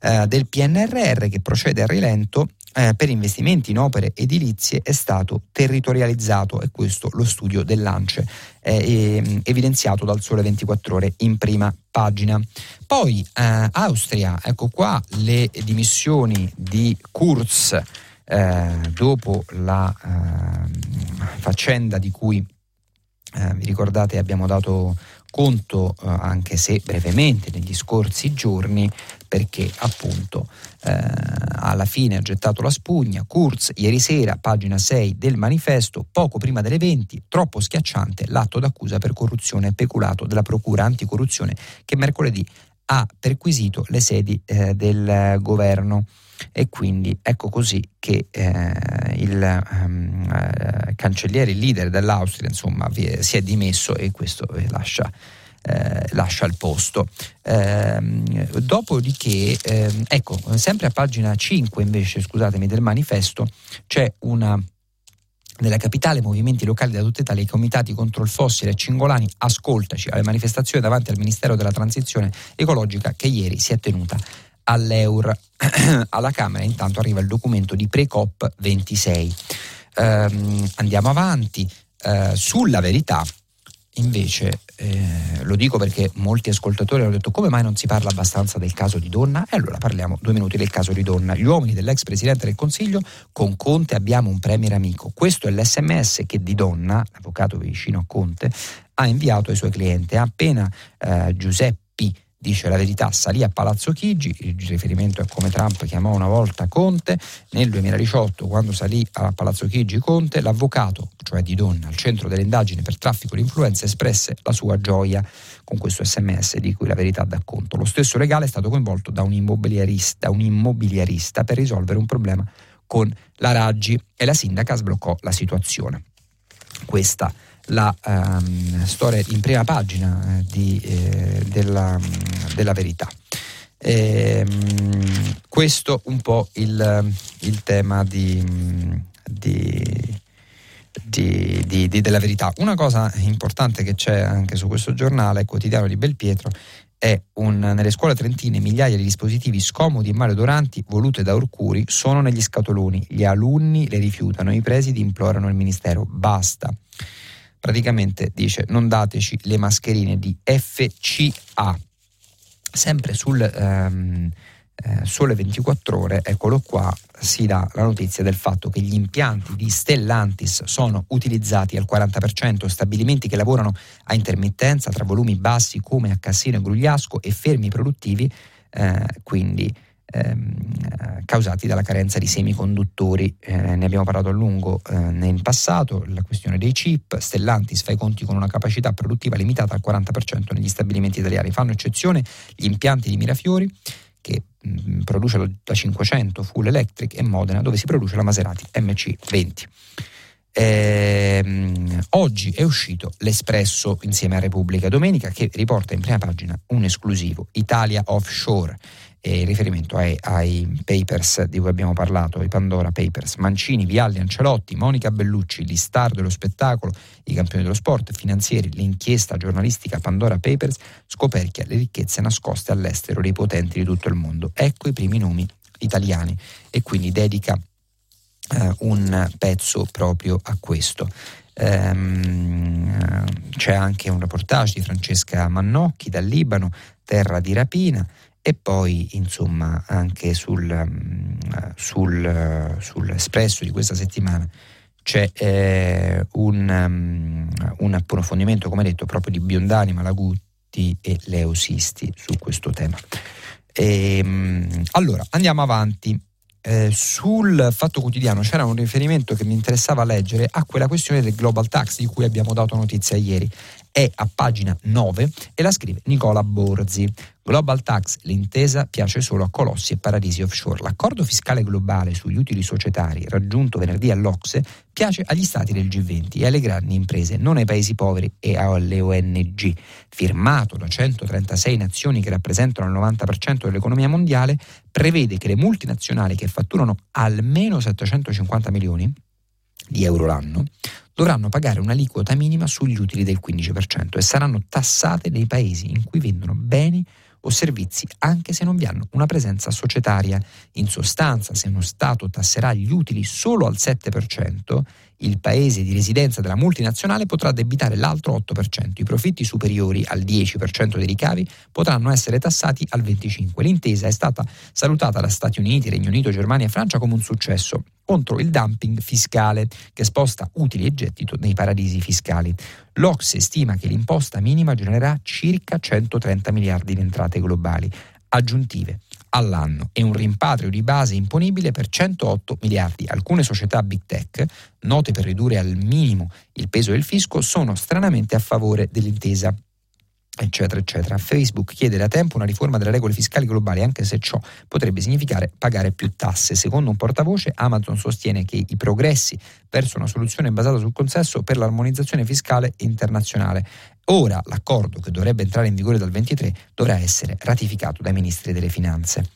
eh, del PNRR che procede a rilento, eh, per investimenti in opere edilizie è stato territorializzato e questo lo studio dell'ANCE eh, evidenziato dal Sole 24 ore in prima pagina. Poi eh, Austria, ecco qua le dimissioni di Kurz eh, dopo la ehm, faccenda di cui eh, vi ricordate abbiamo dato conto eh, anche se brevemente negli scorsi giorni perché appunto eh, alla fine ha gettato la spugna. Kurz ieri sera, pagina 6 del manifesto, poco prima delle 20, troppo schiacciante l'atto d'accusa per corruzione e peculato della Procura Anticorruzione che mercoledì ha perquisito le sedi eh, del governo e quindi ecco così che eh, il um, eh, cancelliere, il leader dell'Austria insomma si è dimesso e questo lascia eh, lascia il posto. Eh, dopodiché, eh, ecco, sempre a pagina 5 invece, scusatemi, del manifesto c'è una nella capitale movimenti locali da tutta Italia, i comitati contro il fossile Cingolani, ascoltaci alle manifestazioni davanti al Ministero della Transizione Ecologica che ieri si è tenuta all'Eur. [CLEARS THROAT] Alla Camera intanto arriva il documento di Precop 26. Um, andiamo avanti. Uh, sulla verità invece, eh, lo dico perché molti ascoltatori hanno detto come mai non si parla abbastanza del caso di Donna? E allora parliamo due minuti del caso di Donna. Gli uomini dell'ex Presidente del Consiglio, con Conte abbiamo un premier amico. Questo è l'SMS che di Donna, l'avvocato vicino a Conte, ha inviato ai suoi clienti. Appena eh, Giuseppi dice la verità, salì a Palazzo Chigi, il riferimento è come Trump chiamò una volta Conte, nel 2018 quando salì a Palazzo Chigi Conte, l'avvocato, cioè di donna, al centro delle indagini per traffico di influenza, espresse la sua gioia con questo sms di cui la verità dà conto. Lo stesso legale è stato coinvolto da un immobiliarista, un immobiliarista per risolvere un problema con la Raggi e la sindaca sbloccò la situazione. Questa la um, storia in prima pagina eh, di, eh, della, della, verità. E, um, questo un po' il, il tema di, di, di, della verità. Una cosa importante che c'è anche su questo giornale, quotidiano di Belpietro, è un, nelle scuole trentine migliaia di dispositivi scomodi e maleodoranti voluti da Orcuri sono negli scatoloni. Gli alunni le rifiutano, i presidi implorano il ministero. Basta praticamente dice non dateci le mascherine di FCA. Sempre sul um, eh, Sole 24 ore, eccolo qua, si dà la notizia del fatto che gli impianti di Stellantis sono utilizzati al 40%, stabilimenti che lavorano a intermittenza tra volumi bassi come a Cassino e Grugliasco e fermi produttivi, eh, quindi ehm, causati dalla carenza di semiconduttori. Eh, ne abbiamo parlato a lungo eh, in passato, la questione dei chip, Stellantis fa i conti con una capacità produttiva limitata al 40% negli stabilimenti italiani. Fanno eccezione gli impianti di Mirafiori che mh, produce la 500 Full Electric e Modena dove si produce la Maserati MC20. Eh, oggi è uscito l'Espresso insieme a Repubblica Domenica che riporta in prima pagina un esclusivo Italia Offshore. E riferimento ai, ai, papers di cui abbiamo parlato, i Pandora Papers, Mancini, Vialli, Ancelotti, Monica Bellucci, gli star dello spettacolo, i campioni dello sport, finanzieri, l'inchiesta giornalistica Pandora Papers scoperchia le ricchezze nascoste all'estero dei potenti di tutto il mondo. Ecco i primi nomi italiani. E quindi dedica eh, un pezzo proprio a questo. Ehm, c'è anche un reportage di Francesca Mannocchi dal Libano, terra di rapina e poi insomma anche sul, mm, sul, sull'espresso di questa settimana c'è eh, un, um, un, approfondimento come detto proprio di Biondani, Malagutti e Leo Sisti su questo tema. E, um, allora andiamo avanti. Eh, sul Fatto Quotidiano c'era un riferimento che mi interessava leggere a quella questione del Global Tax di cui abbiamo dato notizia ieri è a pagina 9 e la scrive Nicola Borzi. Global Tax, l'intesa piace solo a colossi e paradisi offshore. L'accordo fiscale globale sugli utili societari raggiunto venerdì all'Ocse piace agli stati del G20 e alle grandi imprese, non ai paesi poveri e alle ONG. Firmato da 136 nazioni che rappresentano il 90% dell'economia mondiale, prevede che le multinazionali che fatturano almeno 750 milioni di euro l'anno dovranno pagare un'aliquota minima sugli utili del 15% e saranno tassate nei paesi in cui vendono beni o servizi anche se non vi hanno una presenza societaria. In sostanza, se uno Stato tasserà gli utili solo al 7%, il paese di residenza della multinazionale potrà debitare l'altro 8%. I profitti superiori al 10% dei ricavi potranno essere tassati al 25%. L'intesa è stata salutata da Stati Uniti, Regno Unito, Germania e Francia come un successo contro il dumping fiscale che sposta utili e gettito nei paradisi fiscali. L'Ocse stima che l'imposta minima genererà circa 130 miliardi di entrate globali aggiuntive all'anno e un rimpatrio di base imponibile per 108 miliardi. Alcune società big tech, note per ridurre al minimo il peso del fisco, sono stranamente a favore dell'intesa eccetera, eccetera. Facebook chiede da tempo una riforma delle regole fiscali globali, anche se ciò potrebbe significare pagare più tasse. Secondo un portavoce, Amazon sostiene che i progressi verso una soluzione basata sul consenso per l'armonizzazione fiscale internazionale Ora l'accordo, che dovrebbe entrare in vigore dal 23, dovrà essere ratificato dai ministri delle finanze.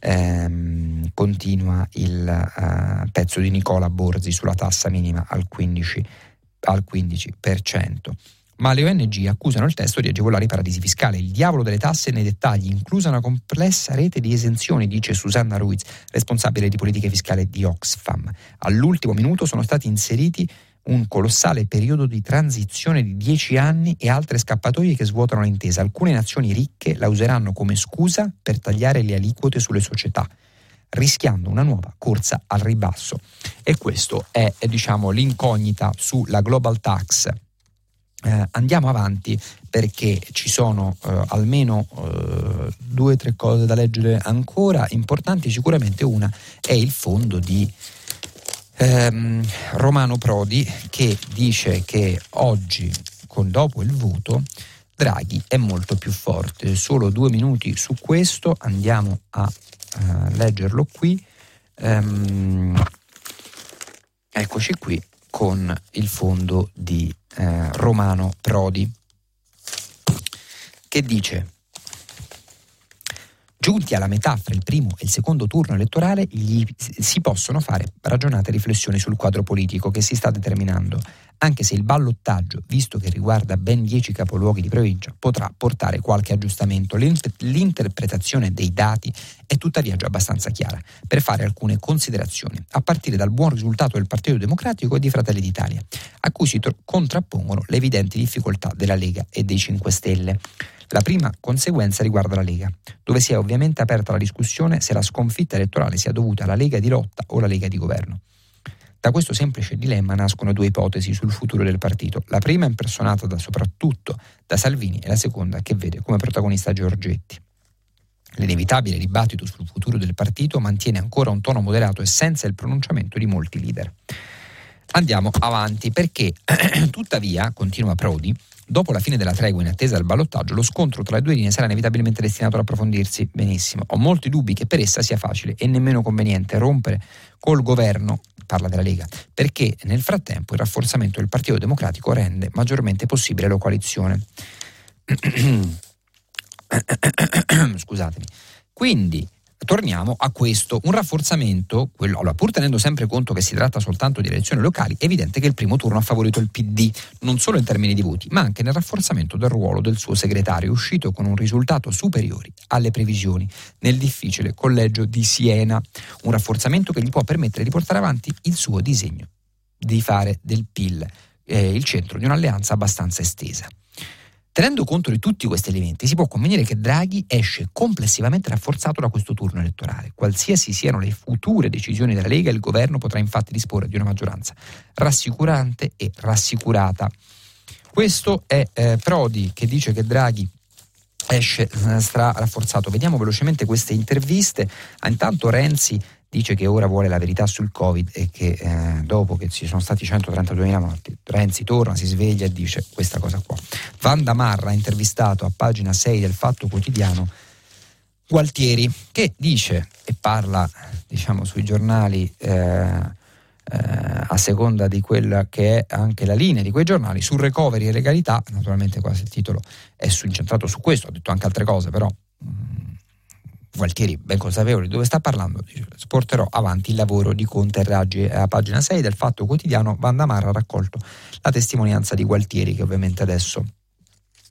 Ehm, continua il uh, pezzo di Nicola Borzi sulla tassa minima al 15%. Al 15%. Ma le ONG accusano il testo di agevolare i paradisi fiscali. Il diavolo delle tasse nei dettagli, inclusa una complessa rete di esenzioni, dice Susanna Ruiz, responsabile di politiche fiscali di Oxfam. All'ultimo minuto sono stati inseriti un colossale periodo di transizione di dieci anni e altre scappatoie che svuotano l'intesa. Alcune nazioni ricche la useranno come scusa per tagliare le aliquote sulle società rischiando una nuova corsa al ribasso. E questo è, diciamo, l'incognita sulla global tax. Eh, andiamo avanti perché ci sono eh, almeno eh, due o tre cose da leggere ancora importanti, sicuramente una è il fondo di ehm, Romano Prodi che dice che oggi, con, dopo il voto, Draghi è molto più forte. Solo due minuti su questo, andiamo a uh, leggerlo qui. Um, eccoci qui con il fondo di uh, Romano Prodi che dice Giunti alla metà fra il primo e il secondo turno elettorale, gli si possono fare ragionate riflessioni sul quadro politico che si sta determinando, anche se il ballottaggio, visto che riguarda ben dieci capoluoghi di provincia, potrà portare qualche aggiustamento. L'interpretazione dei dati è tuttavia già abbastanza chiara per fare alcune considerazioni, a partire dal buon risultato del Partito Democratico e di Fratelli d'Italia, a cui si contrappongono le evidenti difficoltà della Lega e dei 5 Stelle. La prima conseguenza riguarda la Lega, dove si è ovviamente aperta la discussione se la sconfitta elettorale sia dovuta alla Lega di lotta o alla Lega di governo. Da questo semplice dilemma nascono due ipotesi sul futuro del partito. La prima impersonata da, soprattutto da Salvini e la seconda che vede come protagonista Giorgetti. L'inevitabile dibattito sul futuro del partito mantiene ancora un tono moderato e senza il pronunciamento di molti leader. Andiamo avanti perché, [CLEARS THROAT] tuttavia, continua Prodi, Dopo la fine della tregua in attesa del ballottaggio, lo scontro tra le due linee sarà inevitabilmente destinato ad approfondirsi. Benissimo. Ho molti dubbi che per essa sia facile e nemmeno conveniente rompere col governo, parla della Lega, perché nel frattempo il rafforzamento del Partito Democratico rende maggiormente possibile la coalizione. [CLEARS THROAT] Scusatemi. Quindi torniamo a questo, un rafforzamento, quello, allora, pur tenendo sempre conto che si tratta soltanto di elezioni locali, è evidente che il primo turno ha favorito il PD, non solo in termini di voti, ma anche nel rafforzamento del ruolo del suo segretario, uscito con un risultato superiore alle previsioni nel difficile collegio di Siena, un rafforzamento che gli può permettere di portare avanti il suo disegno di fare del PIL eh, il centro di un'alleanza abbastanza estesa. Tenendo conto di tutti questi elementi, si può convenire che Draghi esce complessivamente rafforzato da questo turno elettorale. Qualsiasi siano le future decisioni della Lega, il governo potrà infatti disporre di una maggioranza rassicurante e rassicurata. Questo è eh, Prodi che dice che Draghi esce eh, stra rafforzato. Vediamo velocemente queste interviste. Ah, intanto Renzi dice che ora vuole la verità sul Covid e che eh, dopo che ci sono stati 132.000 morti, Renzi torna, si sveglia e dice questa cosa qua. Vanda Marra ha intervistato a pagina 6 del Fatto Quotidiano Gualtieri che dice e parla diciamo sui giornali eh, eh, a seconda di quella che è anche la linea di quei giornali sul recovery e legalità, naturalmente quasi il titolo è incentrato su questo, ha detto anche altre cose però mh, mm, Gualtieri, ben consapevole di dove sta parlando, porterò avanti il lavoro di Conte e Raggi. A pagina 6 del Fatto Quotidiano, Vandamar ha raccolto la testimonianza di Gualtieri, che ovviamente adesso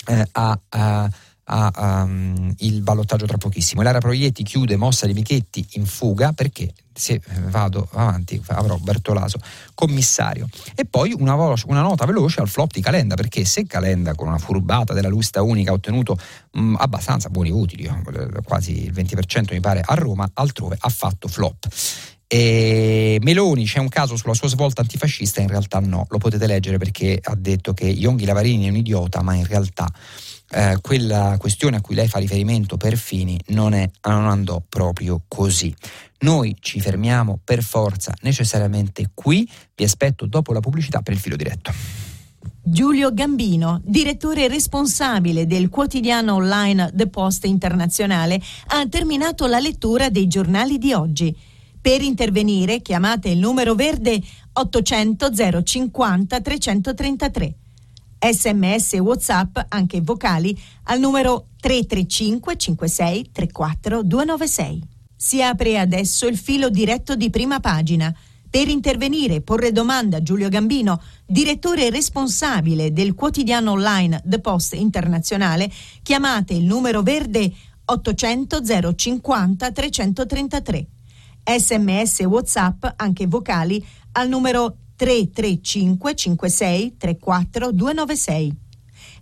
eh, ha, ha a, um, il ballottaggio tra pochissimo. Lara Proietti chiude mossa di Michetti in fuga perché se vado avanti avrò Bertolaso commissario. E poi una, vo- una, nota veloce al flop di Calenda perché se Calenda con una furbata della lista unica ha ottenuto mh, abbastanza buoni voti, diciamo, quasi il 20% mi pare a Roma, altrove ha fatto flop. E Meloni c'è un caso sulla sua svolta antifascista, in realtà no, lo potete leggere perché ha detto che Ionghi Lavarini è un idiota, ma in realtà eh, quella questione a cui lei fa riferimento per Fini non, è, non andò proprio così. Noi ci fermiamo per forza necessariamente qui, vi aspetto dopo la pubblicità per il filo diretto. Giulio Gambino, direttore responsabile del quotidiano online The Post Internazionale, ha terminato la lettura dei giornali di oggi. Per intervenire chiamate il numero verde 800 050 333 sms e whatsapp anche vocali al numero 335 56 34 296. Si apre adesso il filo diretto di prima pagina. Per intervenire e porre domanda a Giulio Gambino, direttore responsabile del quotidiano online The Post Internazionale, chiamate il numero verde 800 050 333. Sms e WhatsApp, anche vocali, al numero 335 56 34 296.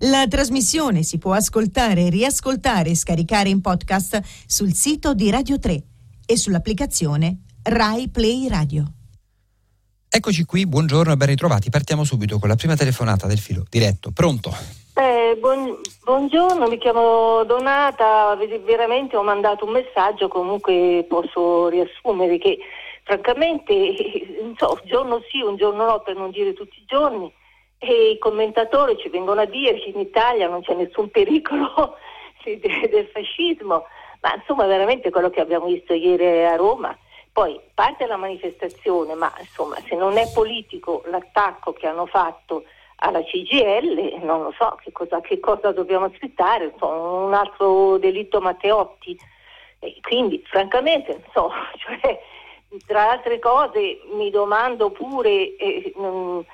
La trasmissione si può ascoltare, riascoltare e scaricare in podcast sul sito di Radio 3 e sull'applicazione Rai Play Radio. Eccoci qui, buongiorno e ben ritrovati. Partiamo subito con la prima telefonata del filo diretto. Pronto? Eh, buon, buongiorno, mi chiamo Donata, veramente ho mandato un messaggio, comunque posso riassumere che francamente, [LAUGHS] so, giorno sì, un giorno no, per non dire tutti i giorni, e i commentatori ci vengono a dire che in Italia non c'è nessun pericolo [LAUGHS] del fascismo, ma insomma veramente quello che abbiamo visto ieri a Roma. Poi parte la manifestazione, ma insomma se non è politico l'attacco che hanno fatto alla CGL, non lo so che cosa, che cosa dobbiamo aspettare, insomma, un altro delitto Matteotti. E quindi francamente, non so, [LAUGHS] cioè, tra altre cose mi domando pure... Eh, non,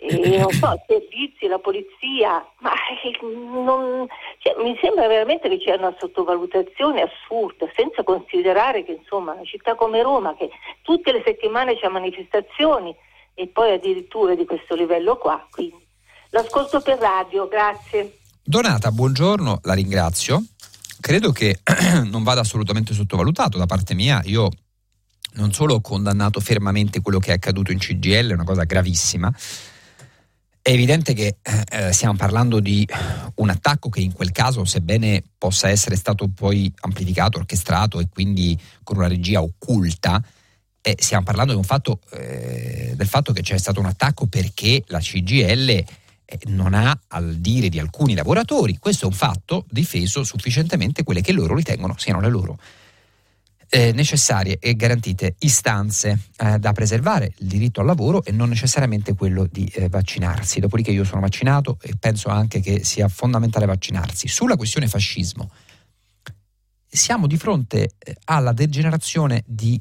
eh, [LAUGHS] non so, i servizi, la polizia, ma eh, non, cioè, mi sembra veramente che c'è una sottovalutazione assurda, senza considerare che insomma una città come Roma, che tutte le settimane c'è manifestazioni e poi addirittura di questo livello qua, quindi l'ascolto per radio, grazie. Donata, buongiorno, la ringrazio. Credo che [CLEARS THROAT] non vada assolutamente sottovalutato da parte mia, io non solo ho condannato fermamente quello che è accaduto in CGL, una cosa gravissima, è evidente che eh, eh, stiamo parlando di un attacco che in quel caso, sebbene possa essere stato poi amplificato, orchestrato e quindi con una regia occulta, eh, stiamo parlando fatto, eh, del fatto che c'è stato un attacco perché la CGL eh, non ha al dire di alcuni lavoratori, questo è un fatto difeso sufficientemente quelle che loro ritengono siano le loro eh, necessarie e garantite istanze eh, da preservare, il diritto al lavoro e non necessariamente quello di eh, vaccinarsi. Dopodiché io sono vaccinato e penso anche che sia fondamentale vaccinarsi. Sulla questione fascismo, siamo di fronte eh, alla degenerazione di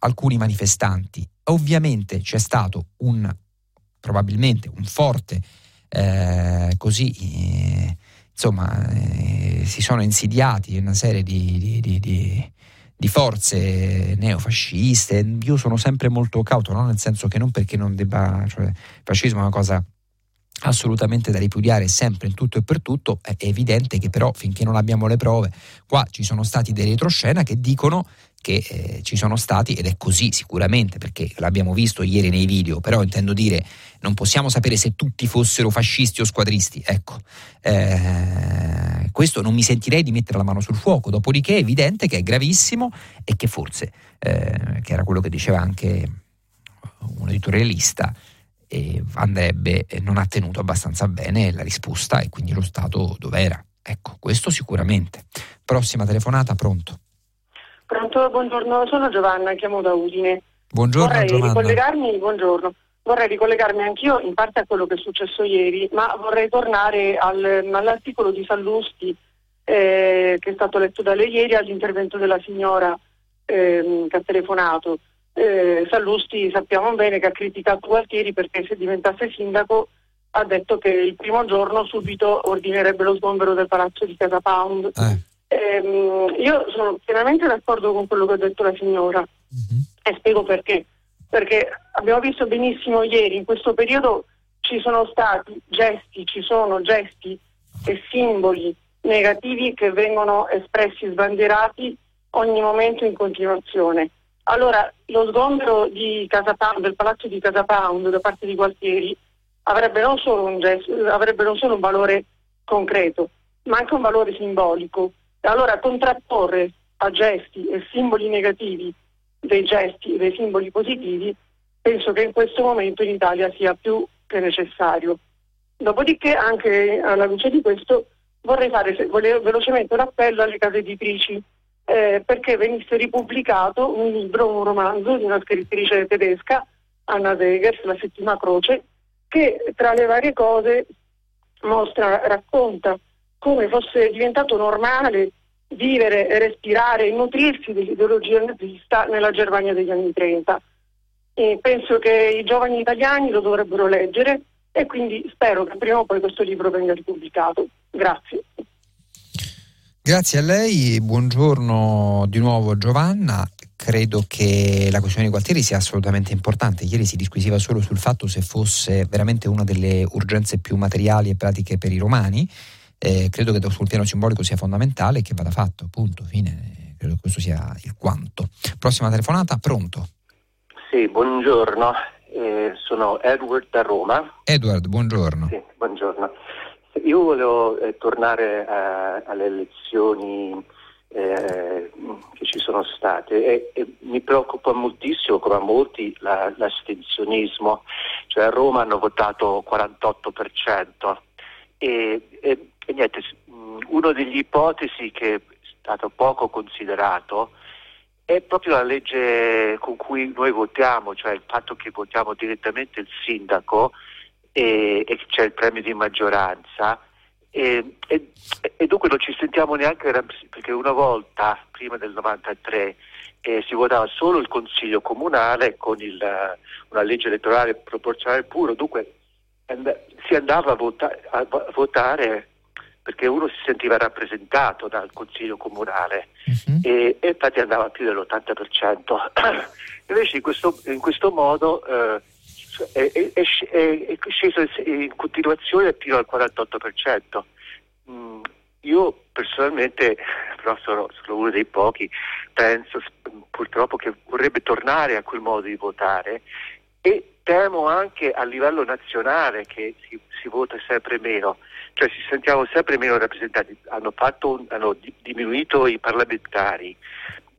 alcuni manifestanti. Ovviamente c'è stato un, probabilmente un forte, eh, così, eh, insomma, si sono insidiati una serie di, di, di di forze neofasciste. Io sono sempre molto cauto, no? nel senso che non perché non debba, cioè, il fascismo è una cosa assolutamente da ripudiare sempre in tutto e per tutto, è evidente che però finché non abbiamo le prove, qua ci sono stati dei retroscena che dicono che eh, ci sono stati, ed è così sicuramente perché l'abbiamo visto ieri nei video, però intendo dire non possiamo sapere se tutti fossero fascisti o squadristi, ecco, eh, questo non mi sentirei di mettere la mano sul fuoco, dopodiché è evidente che è gravissimo e che forse, eh, che era quello che diceva anche un editorialista, eh, andrebbe, non ha tenuto abbastanza bene la risposta e quindi lo Stato dov'era. Ecco, questo sicuramente. Prossima telefonata, pronto? Pronto, buongiorno, sono Giovanna, chiamo da Udine. Buongiorno vorrei Giovanna. Ricollegarmi, buongiorno. Vorrei ricollegarmi anch'io in parte a quello che è successo ieri, ma vorrei tornare al, all'articolo di Sallusti eh, che è stato letto da lei ieri all'intervento della signora eh, che ha telefonato. Eh, Sallusti sappiamo bene che ha criticato Gualtieri perché se diventasse sindaco ha detto che il primo giorno subito ordinerebbe lo sgombero del palazzo di Casa Pound. Eh. Ehm, io sono pienamente d'accordo con quello che ha detto la signora uh-huh. e spiego perché. Perché abbiamo visto benissimo ieri, in questo periodo ci sono stati gesti, ci sono gesti e simboli negativi che vengono espressi, sbandierati ogni momento in continuazione. Allora, lo sgombero di Casa Pound, del palazzo di Casa Pound da parte di Gualtieri avrebbe non solo un, gesto, avrebbe non solo un valore concreto, ma anche un valore simbolico. Allora contrapporre a gesti e simboli negativi dei gesti e dei simboli positivi penso che in questo momento in Italia sia più che necessario. Dopodiché anche alla luce di questo vorrei fare velocemente un appello alle case editrici eh, perché venisse ripubblicato un libro, un romanzo di una scrittrice tedesca, Anna Segers, La settima croce, che tra le varie cose mostra, racconta come fosse diventato normale vivere, respirare e nutrirsi dell'ideologia nazista nella Germania degli anni 30. E penso che i giovani italiani lo dovrebbero leggere e quindi spero che prima o poi questo libro venga ripubblicato. Grazie. Grazie a lei, buongiorno di nuovo Giovanna. credo che la questione di Gualtieri sia assolutamente importante. Ieri si disquisiva solo sul fatto se fosse veramente una delle urgenze più materiali e pratiche per i romani. Eh, credo che sul piano simbolico sia fondamentale e che vada fatto, punto, fine. Credo che questo sia il quanto. Prossima telefonata, pronto? Sì, buongiorno, eh, sono Edward da Roma. Edward, buongiorno. Sì, buongiorno. Io volevo eh, tornare a, alle elezioni eh, che ci sono state e, e, mi preoccupa moltissimo, come a molti, la, l'astensionismo. Cioè a Roma hanno votato 48% e, e, e niente, una delle ipotesi che è stato poco considerato è proprio la legge con cui noi votiamo, cioè il fatto che votiamo direttamente il sindaco e, e c'è il premio di maggioranza. E, e, e, dunque non ci sentiamo neanche perché una volta, prima del 93, eh, si votava solo il Consiglio Comunale con il, una legge elettorale proporzionale puro, dunque and- si andava a, vota- a, votare perché uno si sentiva rappresentato dal Consiglio Comunale uh-huh. e, e, infatti andava più dell'80%. [CLEARS THROAT] Invece in questo, in questo modo eh, è, è, è, sceso in continuazione fino al 48%. Mm, io personalmente, però sono, sono, uno dei pochi, penso purtroppo che vorrebbe tornare a quel modo di votare e temo anche a livello nazionale che si, si vota sempre meno, cioè ci sentiamo sempre meno rappresentati, hanno, fatto, hanno diminuito i parlamentari,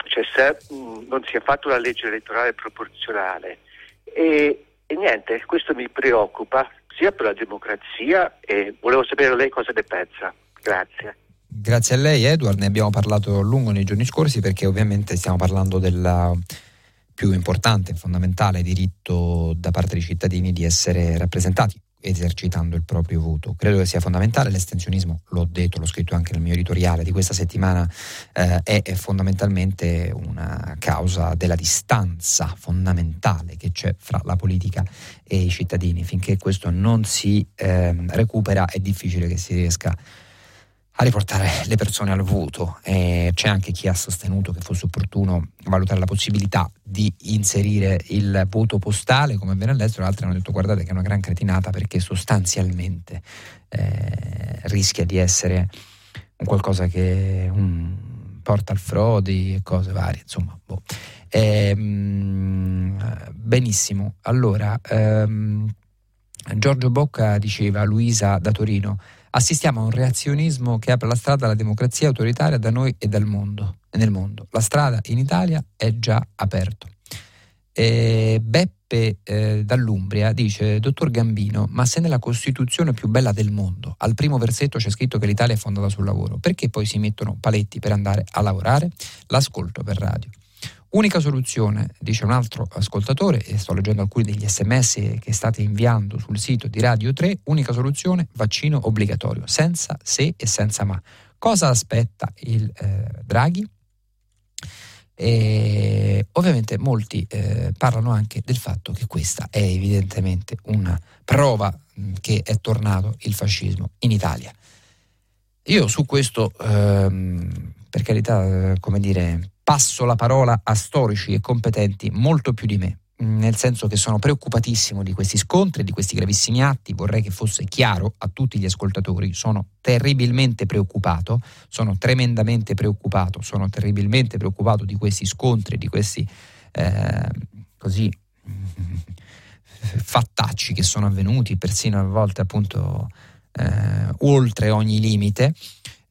cioè se, mh, mm, non si è fatto una legge elettorale proporzionale. E, e niente, questo mi preoccupa sia per la democrazia e volevo sapere lei cosa ne pensa. Grazie. Grazie a lei Edward, ne abbiamo parlato a lungo nei giorni scorsi perché ovviamente stiamo parlando del più importante, fondamentale diritto da parte dei cittadini di essere rappresentati esercitando il proprio voto. Credo che sia fondamentale, l'estensionismo, l'ho detto, l'ho scritto anche nel mio editoriale di questa settimana, eh, è, è, fondamentalmente una causa della distanza fondamentale che c'è fra la politica e i cittadini. Finché questo non si eh, recupera è difficile che si riesca a a riportare le persone al voto. Eh, c'è anche chi ha sostenuto che fosse opportuno valutare la possibilità di inserire il voto postale come avviene all'estero, altri hanno detto guardate che è una gran cretinata perché sostanzialmente eh, rischia di essere un qualcosa che um, porta al frodi e cose varie, insomma. Boh. Eh, benissimo, allora ehm, Giorgio Bocca diceva Luisa da Torino assistiamo a un reazionismo che apre la strada alla democrazia autoritaria da noi e dal mondo, e nel mondo. La strada in Italia è già aperta. Beppe eh, dall'Umbria dice, dottor Gambino, ma se nella Costituzione più bella del mondo al primo versetto c'è scritto che l'Italia è fondata sul lavoro, perché poi si mettono paletti per andare a lavorare? L'ascolto per radio. Unica soluzione, dice un altro ascoltatore, e sto leggendo alcuni degli sms che state inviando sul sito di Radio 3, unica soluzione, vaccino obbligatorio, senza se e senza ma. Cosa aspetta il eh, Draghi? E ovviamente molti eh, parlano anche del fatto che questa è evidentemente una prova mh, che è tornato il fascismo in Italia. Io su questo, ehm, per carità, eh, come dire, passo la parola a storici e competenti molto più di me, nel senso che sono preoccupatissimo di questi scontri, di questi gravissimi atti, vorrei che fosse chiaro a tutti gli ascoltatori, sono terribilmente preoccupato, sono tremendamente preoccupato, sono terribilmente preoccupato di questi scontri, di questi eh, così [LAUGHS] fattacci che sono avvenuti, persino a volte appunto eh, oltre ogni limite.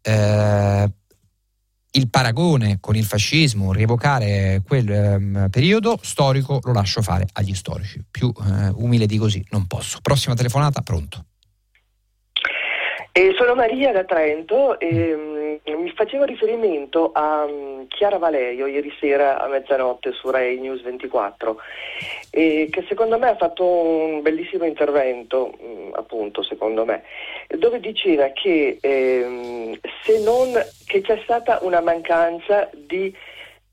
Eh, il paragone con il fascismo, rievocare quel um, periodo storico, lo lascio fare agli storici. Più uh, umile di così non posso. Prossima telefonata, pronto. Eh, sono Maria da Trento e um, mi facevo riferimento a um, Chiara Valerio ieri sera a mezzanotte su Rai News 24 eh, che secondo me ha fatto un bellissimo intervento, um, appunto secondo me, dove diceva che, ehm, se non, che c'è stata una mancanza di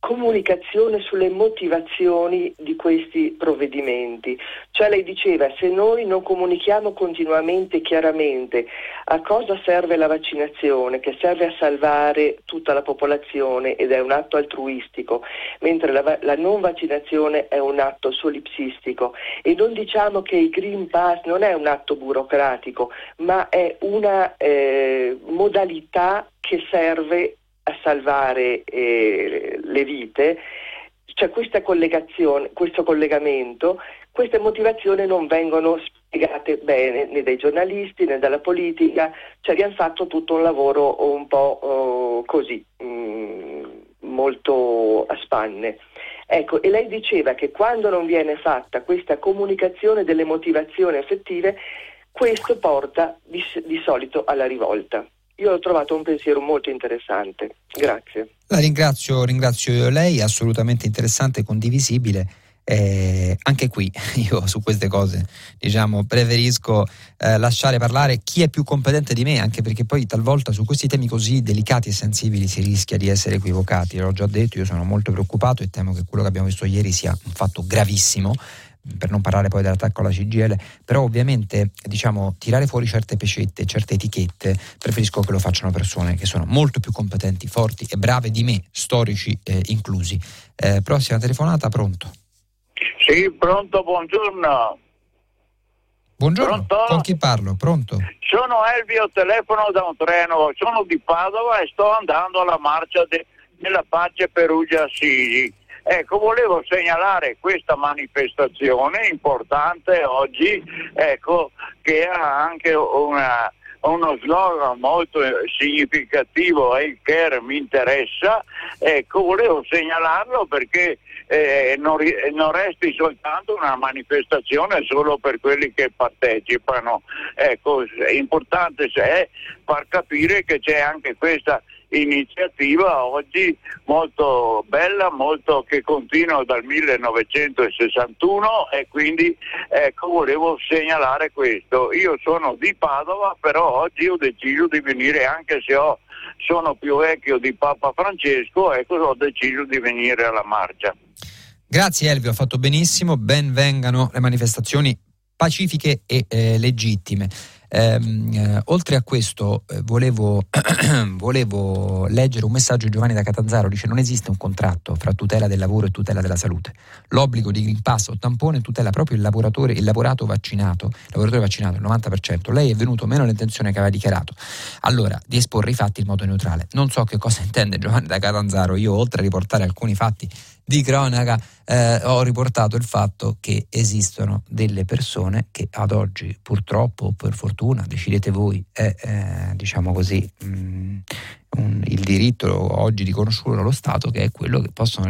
comunicazione sulle motivazioni di questi provvedimenti. Cioè lei diceva se noi non comunichiamo continuamente e chiaramente a cosa serve la vaccinazione, che serve a salvare tutta la popolazione ed è un atto altruistico, mentre la, la non vaccinazione è un atto solipsistico e non diciamo che il Green Pass non è un atto burocratico, ma è una eh, modalità che serve a salvare eh, le vite, c'è collegazione, questo collegamento, queste motivazioni non vengono spiegate bene né dai giornalisti né dalla politica, cioè abbiamo fatto tutto un lavoro un po' oh, così, mh, mm, molto a spanne. Ecco, e lei diceva che quando non viene fatta questa comunicazione delle motivazioni effettive, questo porta di, di solito alla rivolta. Io ho trovato un pensiero molto interessante. Grazie. La ringrazio, ringrazio lei, assolutamente interessante e condivisibile. Eh, anche qui [LAUGHS] io su queste cose diciamo preferisco eh, lasciare parlare chi è più competente di me anche perché poi talvolta su questi temi così delicati e sensibili si rischia di essere equivocati l'ho già detto io sono molto preoccupato e temo che quello che abbiamo visto ieri sia un fatto gravissimo per non parlare poi dell'attacco alla CGL, però ovviamente diciamo tirare fuori certe pecette, certe etichette, preferisco che lo facciano persone che sono molto più competenti, forti e brave di me, storici eh, inclusi. Eh, prossima telefonata, pronto? Sì, pronto, buongiorno. Buongiorno, pronto? con chi parlo? Pronto? Sono Elvio, telefono da un treno, sono di Padova e sto andando alla marcia de- della pace Perugia-Assisi Ecco, volevo segnalare questa manifestazione importante oggi, ecco, che ha anche una, uno slogan molto significativo e il care mi interessa, ecco, volevo segnalarlo perché eh, non, non, resti soltanto una manifestazione solo per quelli che partecipano. Ecco, è importante è far capire che c'è anche questa iniziativa oggi molto bella, molto che continua dal 1961 e quindi ecco volevo segnalare questo. Io sono di Padova, però oggi ho deciso di venire anche se ho, sono più vecchio di Papa Francesco, ecco ho deciso di venire alla marcia. Grazie Elvio, ha fatto benissimo, ben vengano le manifestazioni pacifiche e eh, legittime. Ehm, eh, oltre a questo eh, volevo, [CLEARS THROAT] volevo, leggere un messaggio di Giovanni da Catanzaro, dice non esiste un contratto fra tutela del lavoro e tutela della salute. L'obbligo di Green Pass o tampone tutela proprio il lavoratore, il lavorato vaccinato, lavoratore vaccinato, il 90%. Lei è venuto meno all'intenzione che aveva dichiarato. Allora, di esporre i fatti in modo neutrale. Non so che cosa [LAUGHS] intende Giovanni da Catanzaro, io oltre a riportare alcuni fatti di cronaca eh, ho riportato il fatto che esistono delle persone che ad oggi purtroppo o per fortuna decidete voi è eh, diciamo così mh, mm, un, il diritto oggi riconosciuto dallo Stato che è quello che possono,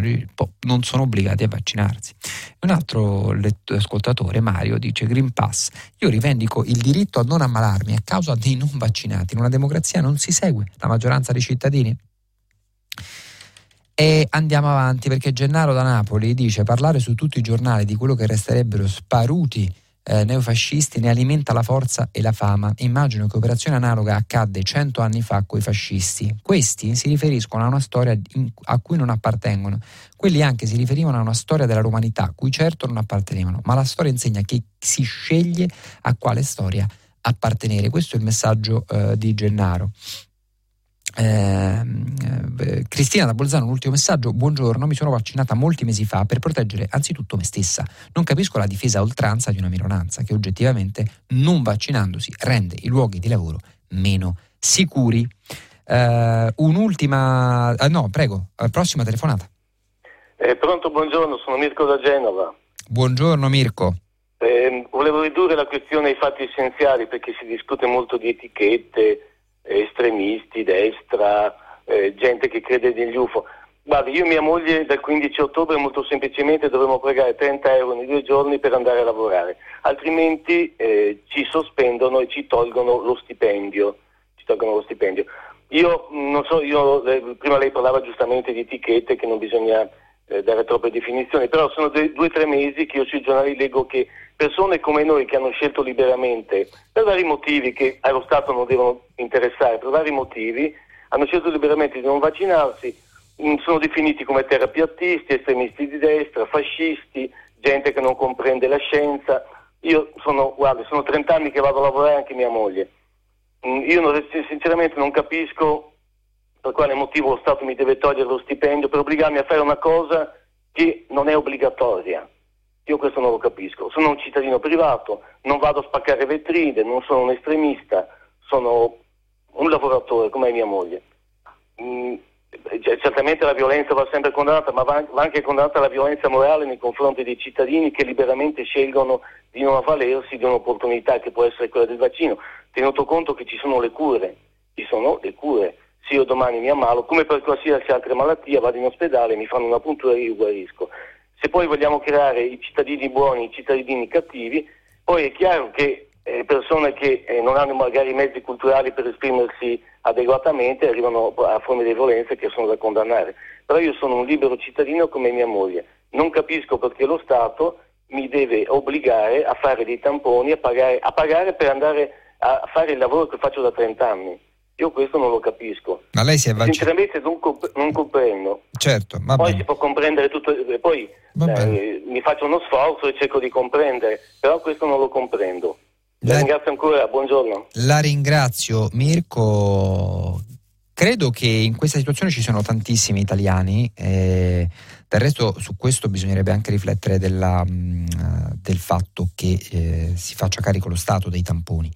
non sono obbligati a vaccinarsi. Un altro letto, ascoltatore, Mario, dice Green Pass, io rivendico il diritto a non ammalarmi a causa dei non vaccinati. In una democrazia non si segue la maggioranza dei cittadini? E andiamo avanti perché Gennaro da Napoli dice parlare su tutti i giornali di quello che resterebbero sparuti eh, neofascisti ne alimenta la forza e la fama. Immagino che operazione analoga accadde cento anni fa con i fascisti. Questi si riferiscono a una storia in, a cui non appartengono. Quelli anche si riferivano a una storia della romanità, cui certo non appartenevano, ma la storia insegna che si sceglie a quale storia appartenere. Questo è il messaggio eh, di Gennaro. Ehm, eh, Cristina da Bolzano, un ultimo messaggio. Buongiorno, mi sono vaccinata molti mesi fa per proteggere anzitutto me stessa. Non capisco la difesa a oltranza di una minoranza che oggettivamente non vaccinandosi rende i luoghi di lavoro meno sicuri. Eh, un'ultima, eh, no, prego, eh, prossima telefonata. Eh, pronto, buongiorno, sono Mirko da Genova. Buongiorno Mirko. Eh, volevo ridurre la questione ai fatti essenziali perché si discute molto di etichette estremisti, destra, eh, gente che crede negli UFO. Guardi, io e mia moglie dal 15 ottobre molto semplicemente dovremo pagare 30 euro nei due giorni per andare a lavorare, altrimenti eh, ci sospendono e ci tolgono lo stipendio. Ci tolgono lo stipendio. Io non so, io, eh, prima lei parlava giustamente di etichette che non bisogna eh, dare troppe definizioni, però sono due o tre mesi che io sui giornali leggo che persone come noi che hanno scelto liberamente, per vari motivi che allo Stato non devono interessare, per vari motivi, hanno scelto liberamente di non vaccinarsi, mm, sono definiti come terapiattisti, estremisti di destra, fascisti, gente che non comprende la scienza. Io sono, guarda, sono 30 anni che vado a lavorare anche mia moglie. Mm, io non, sinceramente non capisco per quale motivo lo Stato mi deve togliere lo stipendio per obbligarmi a fare una cosa che non è obbligatoria. Io questo non lo capisco. Sono un cittadino privato, non vado a spaccare vetrine, non sono un estremista, sono un lavoratore come mia moglie. Mm, certamente la violenza va sempre condannata, ma va, anche condannata la violenza morale nei confronti dei cittadini che liberamente scelgono di non avvalersi di un'opportunità che può essere quella del vaccino, tenuto conto che ci sono le cure, ci sono le cure. Se io domani mi ammalo, come per qualsiasi altra malattia, vado in ospedale, mi fanno una puntura e io guarisco. Se poi vogliamo creare i cittadini buoni, i cittadini cattivi, poi è chiaro che eh, persone che eh, non hanno magari i mezzi culturali per esprimersi adeguatamente arrivano a forme di violenza che sono da condannare. Però io sono un libero cittadino come mia moglie. Non capisco perché lo Stato mi deve obbligare a fare dei tamponi, a pagare, a pagare per andare a fare il lavoro che faccio da 30 anni. Io questo non lo capisco. Ma lei si è vaccinato? Sinceramente non, comp- non, comprendo. Certo, va Poi si può comprendere tutto, poi eh, mi faccio uno sforzo e cerco di comprendere, però questo non lo comprendo. La, la ringrazio ancora, buongiorno. La ringrazio Mirko. Credo che in questa situazione ci sono tantissimi italiani, eh, del resto su questo bisognerebbe anche riflettere della, mh, del fatto che eh, si faccia carico lo Stato dei tamponi.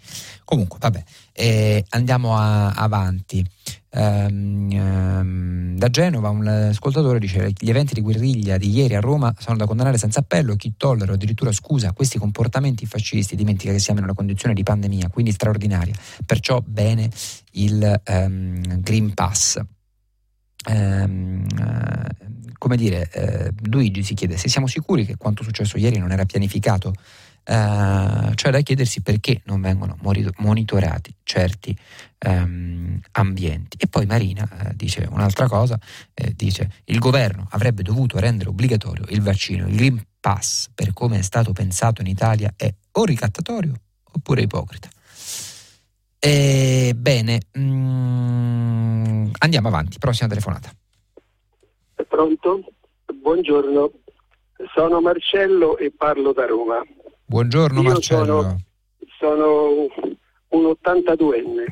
Comunque, vabbè, eh, andiamo a, avanti. Um, um, da Genova un ascoltatore dice gli eventi di guerriglia di ieri a Roma sono da condannare senza appello chi tollera o addirittura scusa questi comportamenti fascisti dimentica che siamo in una condizione di pandemia quindi straordinaria perciò bene il um, Green Pass uh, come dire uh, Luigi si chiede se siamo sicuri che quanto successo ieri non era pianificato Uh, cioè da chiedersi perché non vengono monitorati certi um, ambienti. E poi Marina uh, dice un'altra cosa, eh, dice il governo avrebbe dovuto rendere obbligatorio il vaccino, il Green Pass, per come è stato pensato in Italia, è o ricattatorio oppure ipocrita. E, bene, mm, andiamo avanti, prossima telefonata. È pronto? Buongiorno, sono Marcello e parlo da Roma. Buongiorno Io Marcello. Sono, sono un 82enne,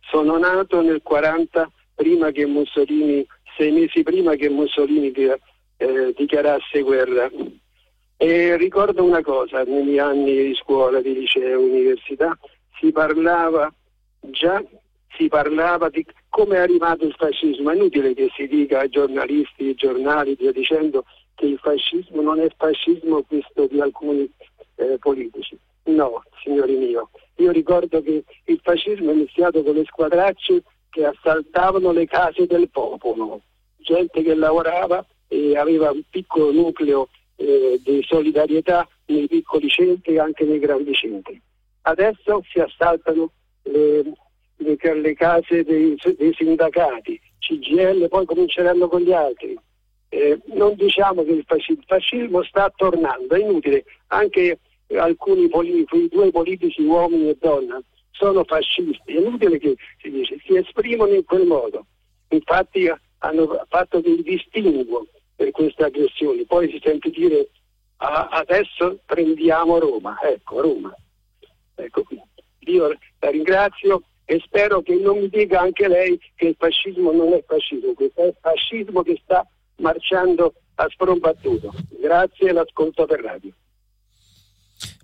sono nato nel 40 prima che Mussolini, sei mesi prima che Mussolini eh, dichiarasse guerra. E ricordo una cosa, miei anni di scuola, di liceo, università, si parlava già si parlava di come è arrivato il fascismo. È inutile che si dica ai giornalisti, ai giornali, via dicendo che il fascismo non è fascismo questo di alcuni eh, politici. No, signori miei, io ricordo che il fascismo è iniziato con le squadracce che assaltavano le case del popolo, gente che lavorava e aveva un piccolo nucleo eh, di solidarietà nei piccoli centri e anche nei grandi centri. Adesso si assaltano le, le, le case dei, dei, sindacati, CGL, poi cominceranno con gli altri. Eh, non diciamo che il fascismo, sta tornando, è inutile, anche alcuni politici, due politici uomini e donna sono fascisti, è inutile che si dice, si esprimono in quel modo. Infatti hanno fatto del distinguo per queste aggressioni, poi si sente dire ah, adesso prendiamo Roma, ecco Roma. Ecco qui. Io la ringrazio e spero che non mi dica anche lei che il fascismo non è fascismo, questo è fascismo che sta marciando a sprombattuto. Grazie e l'ascolto per radio.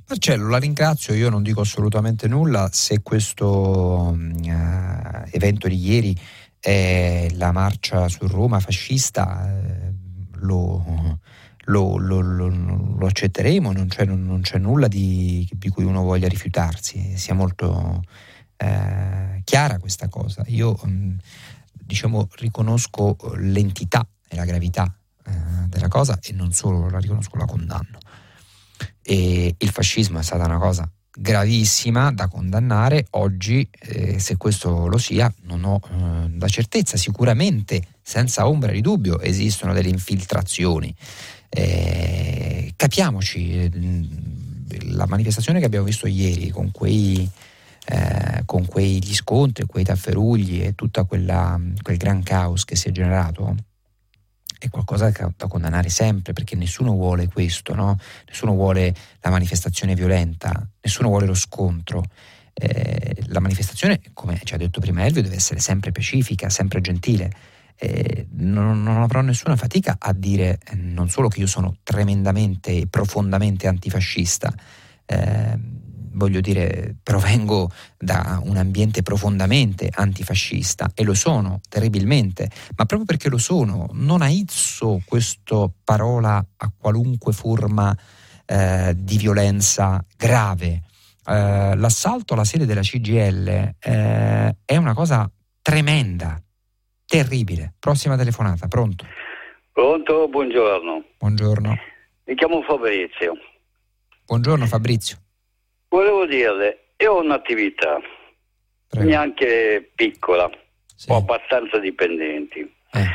Marcello, la ringrazio, io non dico assolutamente nulla se questo uh, evento di ieri è la marcia su Roma fascista, eh, lo, lo, lo, lo, accetteremo, non c'è, non c'è nulla di, di, cui uno voglia rifiutarsi, sia molto eh, chiara questa cosa. Io mh, diciamo, riconosco l'entità e la gravità eh, della cosa e non solo la riconosco, la condanno. E il fascismo è stata una cosa gravissima da condannare. Oggi, eh, se questo lo sia, non ho eh, la certezza. Sicuramente, senza ombra di dubbio, esistono delle infiltrazioni. Eh, capiamoci, la manifestazione che abbiamo visto ieri con quei eh, con quegli scontri, quei tafferugli e tutto quel gran caos che si è generato, è qualcosa da condannare sempre perché nessuno vuole questo, no? nessuno vuole la manifestazione violenta, nessuno vuole lo scontro. Eh, la manifestazione, come ci ha detto prima Elvio, deve essere sempre pacifica, sempre gentile. Eh, non, non, avrò nessuna fatica a dire eh, non solo che io sono tremendamente e profondamente antifascista, eh, voglio dire, provengo da un ambiente profondamente antifascista e lo sono terribilmente, ma proprio perché lo sono, non aizzo questa parola a qualunque forma eh, di violenza grave. Eh, l'assalto alla sede della CGL eh, è una cosa tremenda, terribile. Prossima telefonata, pronto? Pronto, buongiorno. Buongiorno. Mi chiamo Fabrizio. Buongiorno Fabrizio. Volevo dirle, io ho un'attività, Prego. neanche piccola, sì. ho abbastanza dipendenti. Eh.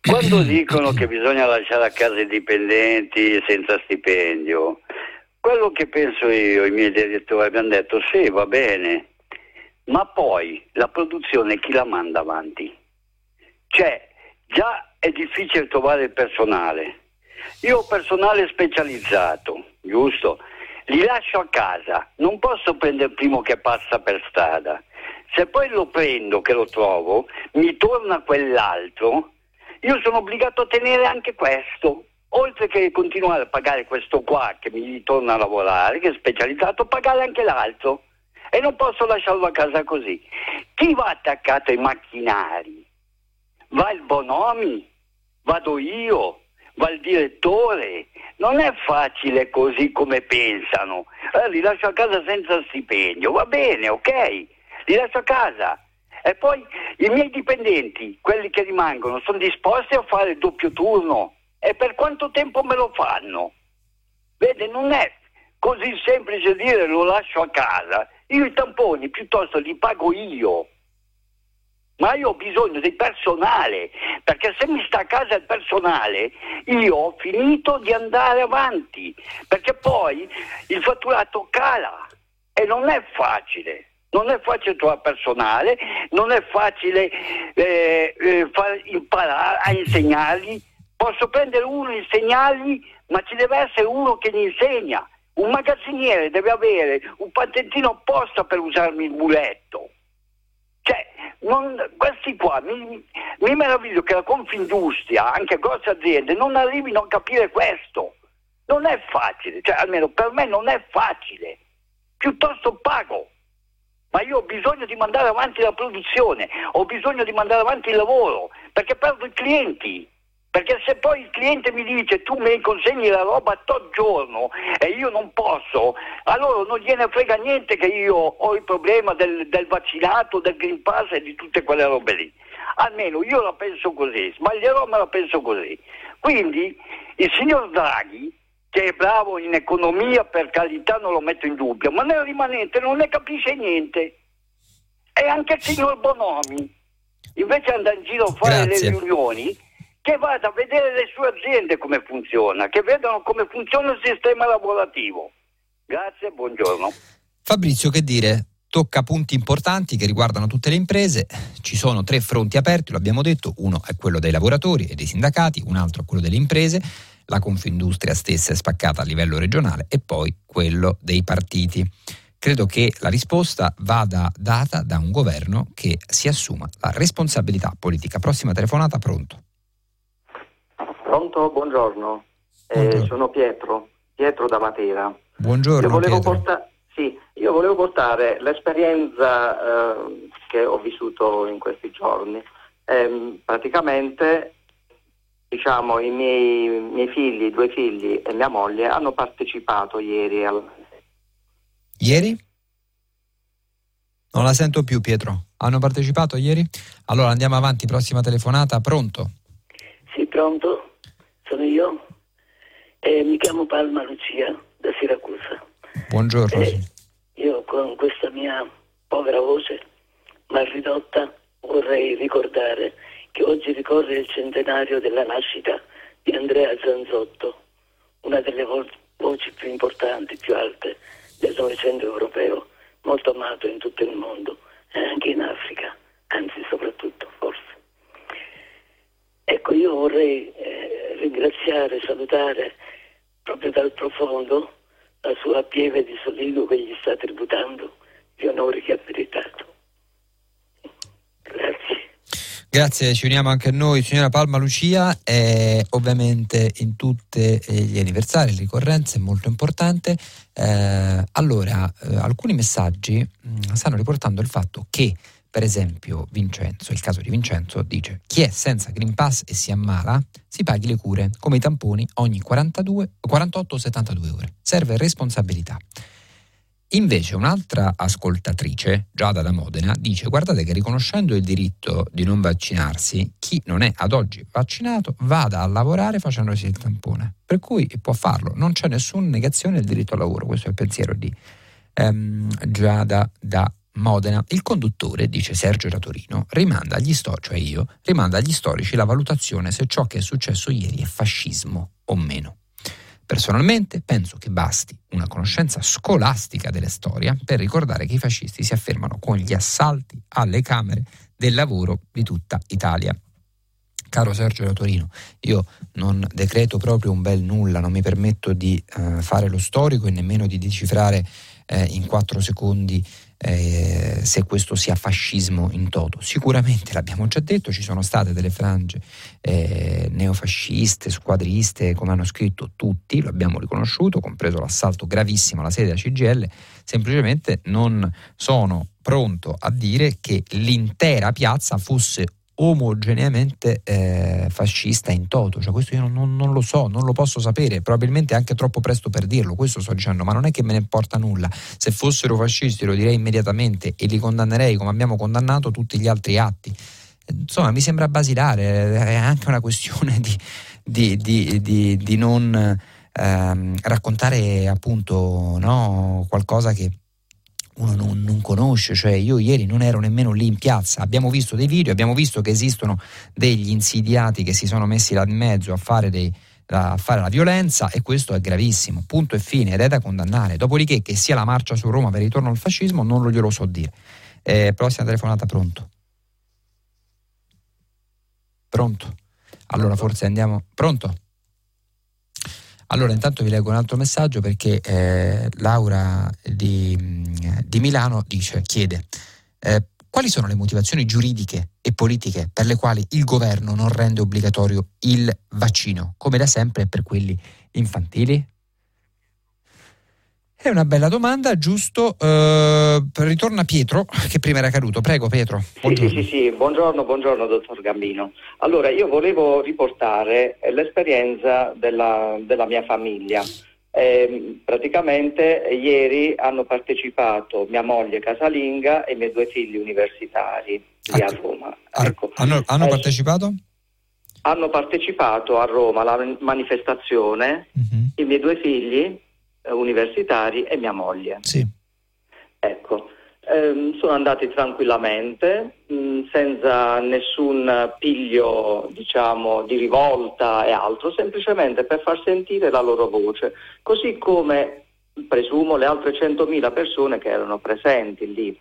Quando [COUGHS] dicono che bisogna lasciare a casa i dipendenti senza stipendio, quello che penso io, i miei direttori hanno detto sì, va bene, ma poi la produzione chi la manda avanti? Cioè, già è difficile trovare il personale. Io ho personale specializzato, giusto? li lascio a casa, non posso prendere il primo che passa per strada. Se poi lo prendo, che lo trovo, mi torna quell'altro, io sono obbligato a tenere anche questo. Oltre che continuare a pagare questo qua che mi ritorna a lavorare, che è specializzato, pagare anche l'altro. E non posso lasciarlo a casa così. Chi va attaccato ai macchinari? Va il Bonomi? Vado io? Va il direttore? non è facile così come pensano. Allora, li lascio a casa senza stipendio, va bene, ok, li lascio a casa. E poi i miei dipendenti, quelli che rimangono, sono disposti a fare il doppio turno. E per quanto tempo me lo fanno? Vede, non è così semplice dire lo lascio a casa. Io i tamponi piuttosto li pago io ma io ho bisogno di personale, perché se mi sta a casa il personale, io ho finito di andare avanti, perché poi il fatturato cala e non è facile. Non è facile trovare personale, non è facile eh, eh, imparare a insegnargli. Posso prendere uno e insegnargli, ma ci deve essere uno che gli insegna. Un magazziniere deve avere un patentino apposta per usarmi il muletto. Cioè, non, questi qua, mi, mi, meraviglio che la Confindustria, anche grosse aziende, non arrivino a capire questo. Non è facile, cioè almeno per me non è facile. Piuttosto pago. Ma io ho bisogno di mandare avanti la produzione, ho bisogno di mandare avanti il lavoro, perché perdo i clienti. Perché se poi il cliente mi dice tu mi consegni la roba tot giorno e io non posso, allora non gliene frega niente che io ho il problema del, del vaccinato, del Green Pass e di tutte quelle robe lì. Almeno io la penso così, sbaglierò ma la penso così. Quindi il signor Draghi, che è bravo in economia, per carità non lo metto in dubbio, ma nel rimanente non ne capisce niente. E anche il signor Bonomi, invece andare in giro a fare Grazie. le riunioni che vada a vedere le sue aziende come funziona, che vedano come funziona il sistema lavorativo. Grazie, buongiorno. Fabrizio, che dire? Tocca punti importanti che riguardano tutte le imprese. Ci sono tre fronti aperti, lo abbiamo detto. Uno è quello dei lavoratori e dei sindacati, un altro è quello delle imprese. La Confindustria stessa è spaccata a livello regionale e poi quello dei partiti. Credo che la risposta vada data da un governo che si assuma la responsabilità politica. Prossima telefonata, pronto. Pronto? Buongiorno. Eh, sono Pietro, Pietro da Matera. Buongiorno. Io volevo, porta- sì, io volevo portare l'esperienza eh, che ho vissuto in questi giorni. Eh, praticamente diciamo, i miei, miei, figli, due figli e mia moglie hanno partecipato ieri al... Ieri? Non la sento più Pietro. Hanno partecipato ieri? Allora andiamo avanti, prossima telefonata, pronto? Sì, pronto? Sono io. Eh, mi chiamo Palma Lucia da Siracusa. Buongiorno. Eh, io con questa mia povera voce mal ridotta vorrei ricordare che oggi ricorre il centenario della nascita di Andrea Zanzotto, una delle vo- voci più importanti, più alte del Novecento europeo, molto amato in tutto il mondo e anche in Africa, anzi soprattutto forse. Ecco, io vorrei eh, ringraziare, salutare proprio dal profondo la sua pieve di solido che gli sta tributando gli onori che ha meritato. Grazie. Grazie, ci uniamo anche noi, signora Palma Lucia, e ovviamente in tutti gli anniversari, le ricorrenze, è molto importante. Eh, allora, eh, alcuni messaggi mh, mm, stanno riportando il fatto che per esempio, Vincenzo, il caso di Vincenzo, dice chi è senza Green Pass e si ammala si paghi le cure, come i tamponi, ogni 42, 48 o 72 ore. Serve responsabilità. Invece un'altra ascoltatrice, Giada da Modena, dice guardate che riconoscendo il diritto di non vaccinarsi, chi non è ad oggi vaccinato vada a lavorare facendosi il tampone. Per cui può farlo, non c'è nessuna negazione del diritto al lavoro, questo è il pensiero di um, Giada da Modena. Il conduttore, dice Sergio da Torino, rimanda agli storici, cioè io, rimanda agli storici la valutazione se ciò che è successo ieri è fascismo o meno. Personalmente penso che basti una conoscenza scolastica della storia per ricordare che i fascisti si affermano con gli assalti alle camere del lavoro di tutta Italia. Caro Sergio da Torino, io non decreto proprio un bel nulla, non mi permetto di eh, fare lo storico e nemmeno di decifrare eh, in quattro secondi eh, se questo sia fascismo in toto. Sicuramente l'abbiamo già detto, ci sono state delle frange eh, neofasciste, squadriste, come hanno scritto tutti, lo abbiamo riconosciuto, compreso l'assalto gravissimo alla sede della CGL, semplicemente non sono pronto a dire che l'intera piazza fosse omogeneamente eh, fascista in toto, cioè questo io non, non, lo so, non lo posso sapere, probabilmente è anche troppo presto per dirlo, questo sto dicendo, ma non è che me ne importa nulla, se fossero fascisti lo direi immediatamente e li condannerei come abbiamo condannato tutti gli altri atti. Insomma, mi sembra basilare, è anche una questione di, di, di, di non ehm, raccontare appunto no, qualcosa che uno non, non, conosce, cioè io ieri non ero nemmeno lì in piazza, abbiamo visto dei video, abbiamo visto che esistono degli insidiati che si sono messi là in mezzo a fare, dei, a fare la violenza e questo è gravissimo, punto e fine ed è da condannare, dopodiché che sia la marcia su Roma per il ritorno al fascismo non lo glielo so dire. Eh, prossima telefonata, pronto? Pronto? Allora forse andiamo, pronto? Allora, intanto vi leggo un altro messaggio perché eh, Laura di, di, Milano dice, chiede, eh, quali sono le motivazioni giuridiche e politiche per le quali il governo non rende obbligatorio il vaccino, come da sempre per quelli infantili? È una bella domanda, giusto? Uh, ritorna Pietro, che prima era caduto. Prego Pietro. Buongiorno. Sì, sì, sì, buongiorno, buongiorno dottor Gambino. Allora, io volevo riportare l'esperienza della, della mia famiglia. Eh, praticamente ieri hanno partecipato mia moglie casalinga e i miei due figli universitari lì a, a Roma. Ecco. Hanno, hanno eh, partecipato? Hanno partecipato a Roma alla manifestazione, uh-huh. i miei due figli eh, universitari e mia moglie. Sì. Ecco, ehm, sono andati tranquillamente, mh, mm, senza nessun piglio, diciamo, di rivolta e altro, semplicemente per far sentire la loro voce, così come presumo le altre 100.000 persone che erano presenti lì.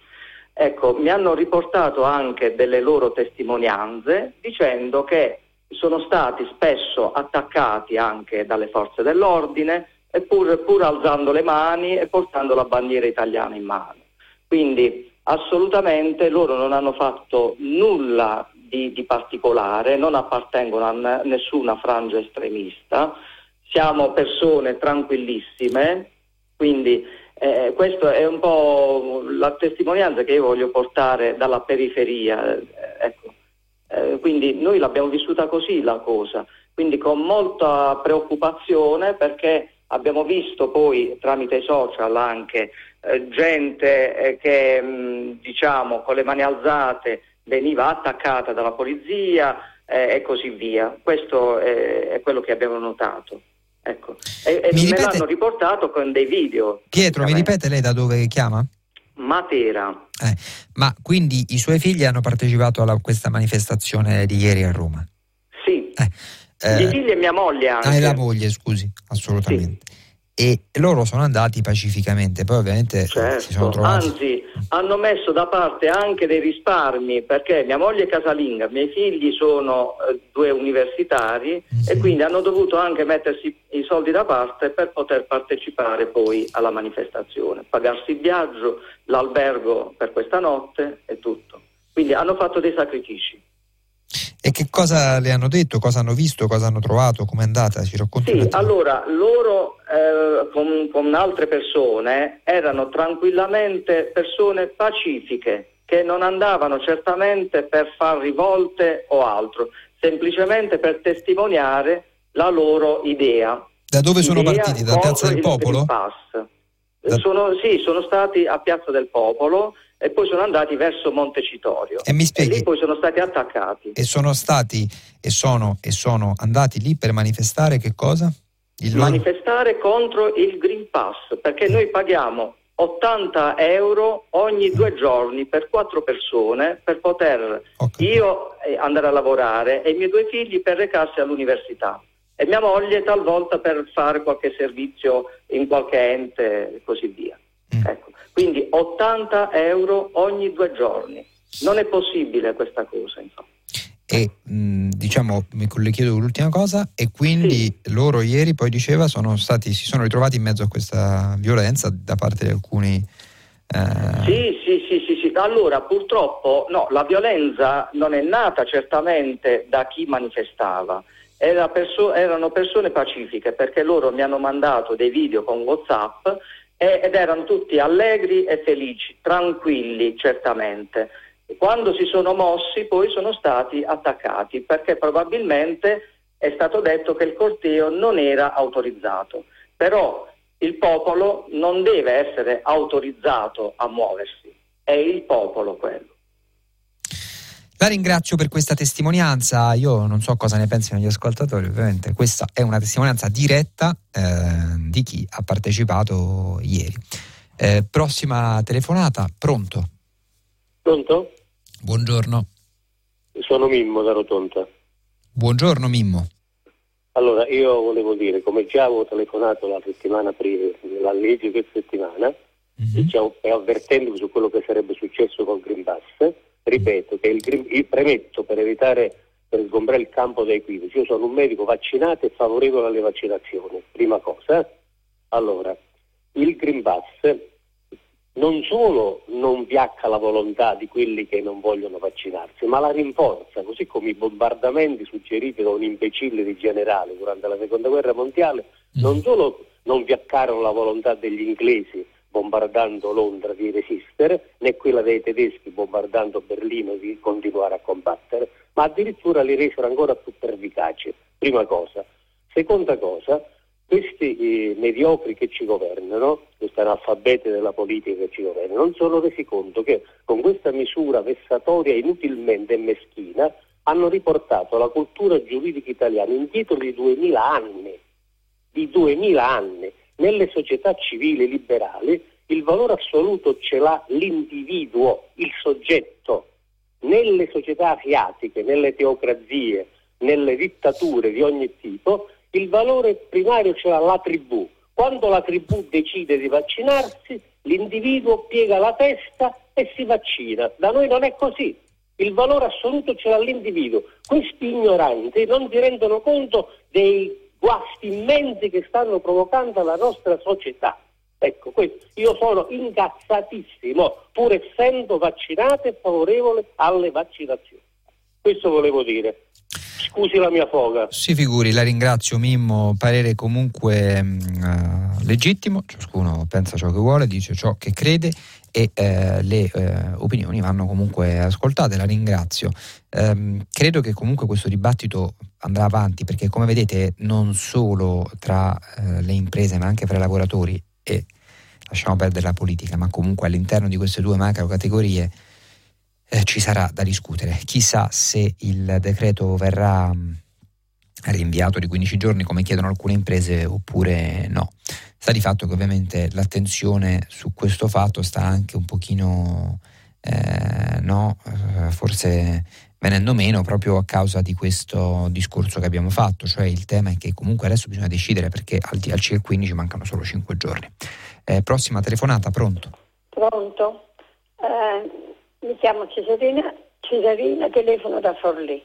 Ecco, mi hanno riportato anche delle loro testimonianze dicendo che sono stati spesso attaccati anche dalle forze dell'ordine, pur, pur alzando le mani e portando la bandiera italiana in mano. Quindi assolutamente loro non hanno fatto nulla di, di, particolare, non appartengono a nessuna frangia estremista, siamo persone tranquillissime, quindi eh, questa è un po' la testimonianza che io voglio portare dalla periferia. Eh, ecco. eh, quindi noi l'abbiamo vissuta così la cosa, quindi con molta preoccupazione perché Abbiamo visto poi tramite i social anche eh, gente eh, che mh, diciamo con le mani alzate veniva attaccata dalla polizia eh, e così via. Questo è, è, quello che abbiamo notato. Ecco. E, e me ripete... l'hanno riportato con dei video. Pietro, mi ripete lei da dove chiama? Matera. Eh, ma quindi i suoi figli hanno partecipato a questa manifestazione di ieri a Roma? Sì. Eh. I figli e mia moglie anche. Ah, e la moglie, scusi, assolutamente. Sì. e loro sono andati pacificamente, poi ovviamente certo, si sono trovati... Anzi, hanno messo da parte anche dei risparmi perché mia moglie è casalinga, i miei figli sono eh, due universitari mm-hmm. e quindi hanno dovuto anche mettersi i soldi da parte per poter partecipare poi alla manifestazione, pagarsi il viaggio, l'albergo per questa notte e tutto. Quindi hanno fatto dei sacrifici. E che cosa le hanno detto, cosa hanno visto, cosa hanno trovato, com'è andata? Ci racconti Sì, allora loro eh, con, con altre persone erano tranquillamente persone pacifiche che non andavano certamente per far rivolte o altro, semplicemente per testimoniare la loro idea. Da dove sono idea partiti? Da Piazza del Popolo? Da... Sono, sì, sono stati a Piazza del Popolo e poi sono andati verso Montecitorio. E mi spieghi? E lì poi sono stati attaccati. E sono stati e sono, e sono andati lì per manifestare che cosa? Il manifestare contro il Green Pass, perché noi paghiamo 80 euro ogni due giorni per quattro persone per poter io eh, andare a lavorare e i miei due figli per recarsi all'università e mia moglie talvolta per fare qualche servizio in qualche ente e così via. Mm. Ecco. Quindi 80 euro ogni due giorni. Non è possibile questa cosa, insomma. E mh, diciamo, le chiedo l'ultima cosa, e quindi sì. loro ieri poi diceva sono stati, si sono ritrovati in mezzo a questa violenza da parte di alcuni. Eh... Sì, sì, sì, sì, sì. Allora purtroppo no, la violenza non è nata certamente da chi manifestava. Era perso- erano persone pacifiche perché loro mi hanno mandato dei video con Whatsapp ed erano tutti allegri e felici, tranquilli certamente. Quando si sono mossi poi sono stati attaccati perché probabilmente è stato detto che il corteo non era autorizzato, però il popolo non deve essere autorizzato a muoversi, è il popolo quello. La ringrazio per questa testimonianza, io non so cosa ne pensino gli ascoltatori, ovviamente questa è una testimonianza diretta eh, di chi ha partecipato ieri. Eh, prossima telefonata, pronto? Pronto? Buongiorno. Sono Mimmo da Rotonda. Buongiorno Mimmo. Allora, io volevo dire, come già avevo telefonato la settimana prima, la legge che settimana, mm-hmm. diciamo, avvertendo su quello che sarebbe successo con Green Pass, ripeto che il, il premetto per evitare per sgombrare il campo dei equivoci. Io sono un medico vaccinato e favorevole alle vaccinazioni, prima cosa. Allora, il Green Pass non solo non viacca la volontà di quelli che non vogliono vaccinarsi, ma la rinforza, così come i bombardamenti suggeriti da un imbecille di generale durante la seconda guerra mondiale, non solo non viaccarono la volontà degli inglesi bombardando Londra di resistere, né quella dei tedeschi bombardando Berlino di continuare a combattere, ma addirittura li resero ancora più pervicaci. Prima cosa. Seconda cosa, questi eh, mediocri che ci governano, questi analfabeti della politica che ci governano, non sono resi conto che con questa misura vessatoria inutilmente meschina hanno riportato la cultura giuridica italiana indietro di 2000 anni. Di 2000 anni nelle società civili liberali il valore assoluto ce l'ha l'individuo, il soggetto. Nelle società asiatiche, nelle teocrazie, nelle dittature di ogni tipo, il valore primario ce l'ha la tribù. Quando la tribù decide di vaccinarsi, l'individuo piega la testa e si vaccina. Da noi non è così. Il valore assoluto ce l'ha l'individuo. Questi ignoranti non si rendono conto dei guasti immensi che stanno provocando la nostra società. Ecco, questo. io sono incazzatissimo, pur essendo vaccinato e favorevole alle vaccinazioni. Questo volevo dire. Scusi la mia foga. Si figuri, la ringrazio Mimmo, parere comunque uh, legittimo, ciascuno pensa ciò che vuole, dice ciò che crede e uh, le uh, opinioni vanno comunque ascoltate, la ringrazio. Um, credo che comunque questo dibattito andrà avanti perché come vedete non solo tra le imprese ma anche fra i lavoratori e lasciamo perdere la politica, ma comunque all'interno di queste due macro categorie eh, ci sarà da discutere. Chissà se il decreto verrà mm, rinviato di 15 giorni come chiedono alcune imprese oppure no. Sta di fatto che ovviamente l'attenzione su questo fatto sta anche un pochino, eh, no, eh, forse venendo meno proprio a causa di questo discorso che abbiamo fatto, cioè il tema è che comunque adesso bisogna decidere perché al, al CL15 mancano solo 5 giorni. Eh, prossima telefonata, pronto? Pronto? Eh, mi chiamo Cesarina, Cesarina, telefono da Forlì.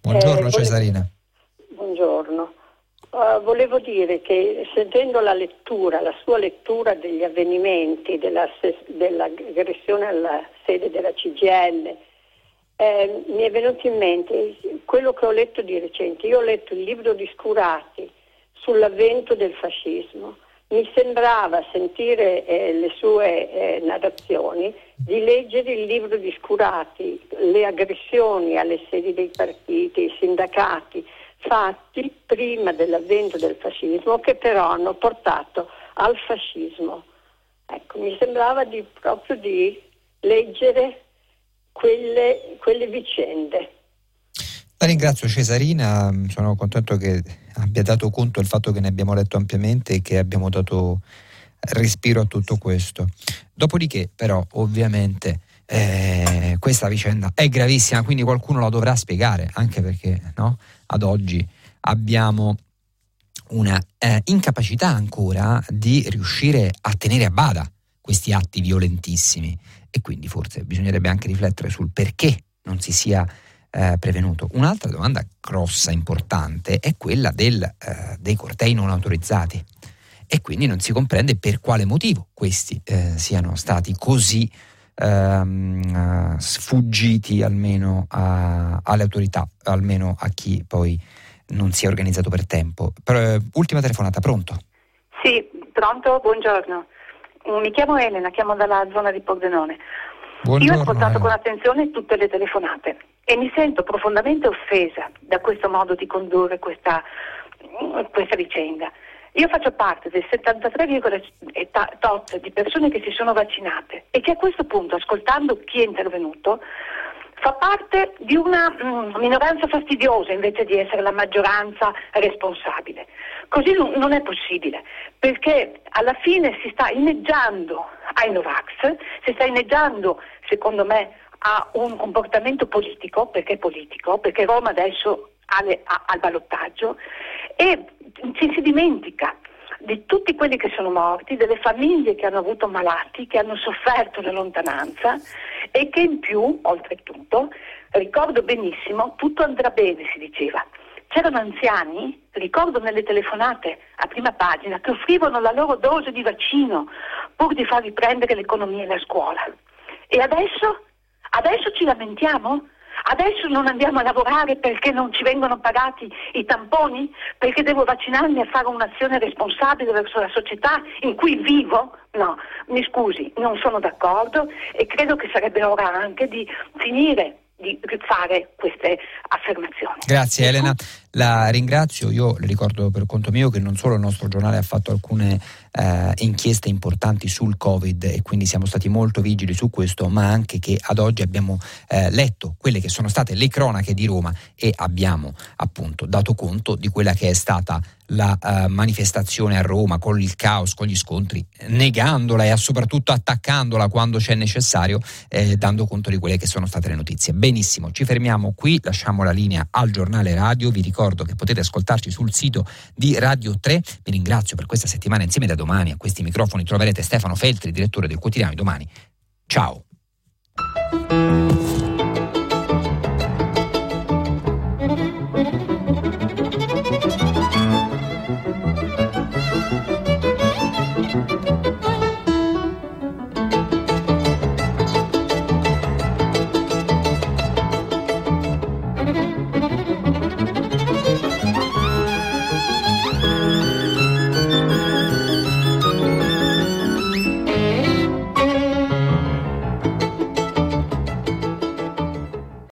Buongiorno eh, Cesarina. Buongiorno. Uh, volevo dire che sentendo la lettura, la sua lettura degli avvenimenti, della, dell'aggressione alla sede della CGL, eh, mi è venuto in mente quello che ho letto di recente. Io ho letto il libro di Scurati sull'avvento del fascismo. Mi sembrava sentire eh, le sue eh, narrazioni di leggere il libro di Scurati, le aggressioni alle sedi dei partiti, ai sindacati, fatti prima dell'avvento del fascismo, che però hanno portato al fascismo. Ecco, mi sembrava di, proprio di leggere quelle, quelle vicende. La ringrazio Cesarina, sono contento che abbia dato conto del fatto che ne abbiamo letto ampiamente e che abbiamo dato respiro a tutto questo. Dopodiché, però, ovviamente, eh, questa vicenda è gravissima, quindi qualcuno la dovrà spiegare, anche perché no? Ad oggi abbiamo una eh, incapacità ancora di riuscire a tenere a bada questi atti violentissimi e quindi forse bisognerebbe anche riflettere sul perché non si sia eh, prevenuto. Un'altra domanda grossa, importante, è quella del, eh, dei cortei non autorizzati e quindi non si comprende per quale motivo questi eh, siano stati così ehm, sfuggiti almeno a, alle autorità, almeno a chi poi non si è organizzato per tempo. Però, eh, ultima telefonata, pronto? Sì, pronto, buongiorno. Mi chiamo Elena, chiamo dalla zona di Pordenone. Buongiorno, Io ho ascoltato eh. con attenzione tutte le telefonate e mi sento profondamente offesa da questo modo di condurre questa, questa vicenda. Io faccio parte del 73, tot di persone che si sono vaccinate e che a questo punto, ascoltando chi è intervenuto, fa parte di una mm, minoranza fastidiosa invece di essere la maggioranza responsabile. Così non è possibile, perché alla fine si sta inneggiando ai Novax, si sta inneggiando, secondo me, a un comportamento politico, perché è politico, perché Roma adesso ha, le, ha, ha il ballottaggio, e ci si dimentica di tutti quelli che sono morti, delle famiglie che hanno avuto malati, che hanno sofferto la lontananza e che in più, oltretutto, ricordo benissimo, tutto andrà bene, si diceva. C'erano anziani, ricordo nelle telefonate a prima pagina, che offrivano la loro dose di vaccino pur di far riprendere l'economia e la scuola. E adesso? Adesso ci lamentiamo? Adesso non andiamo a lavorare perché non ci vengono pagati i tamponi? Perché devo vaccinarmi e fare un'azione responsabile verso la società in cui vivo? No, mi scusi, non sono d'accordo e credo che sarebbe ora anche di finire di fare queste affermazioni. Grazie Elena, la ringrazio. Io le ricordo per conto mio che non solo il nostro giornale ha fatto alcune eh, inchieste importanti sul Covid e quindi siamo stati molto vigili su questo, ma anche che ad oggi abbiamo eh, letto quelle che sono state le cronache di Roma e abbiamo appunto dato conto di quella che è stata la uh, manifestazione a Roma con il caos, con gli scontri, negandola e soprattutto attaccandola quando c'è necessario, eh, dando conto di quelle che sono state le notizie. Benissimo, ci fermiamo qui, lasciamo la linea al giornale radio, vi ricordo che potete ascoltarci sul sito di Radio 3, vi ringrazio per questa settimana insieme da domani a questi microfoni troverete Stefano Feltri, direttore del quotidiano di domani. Ciao.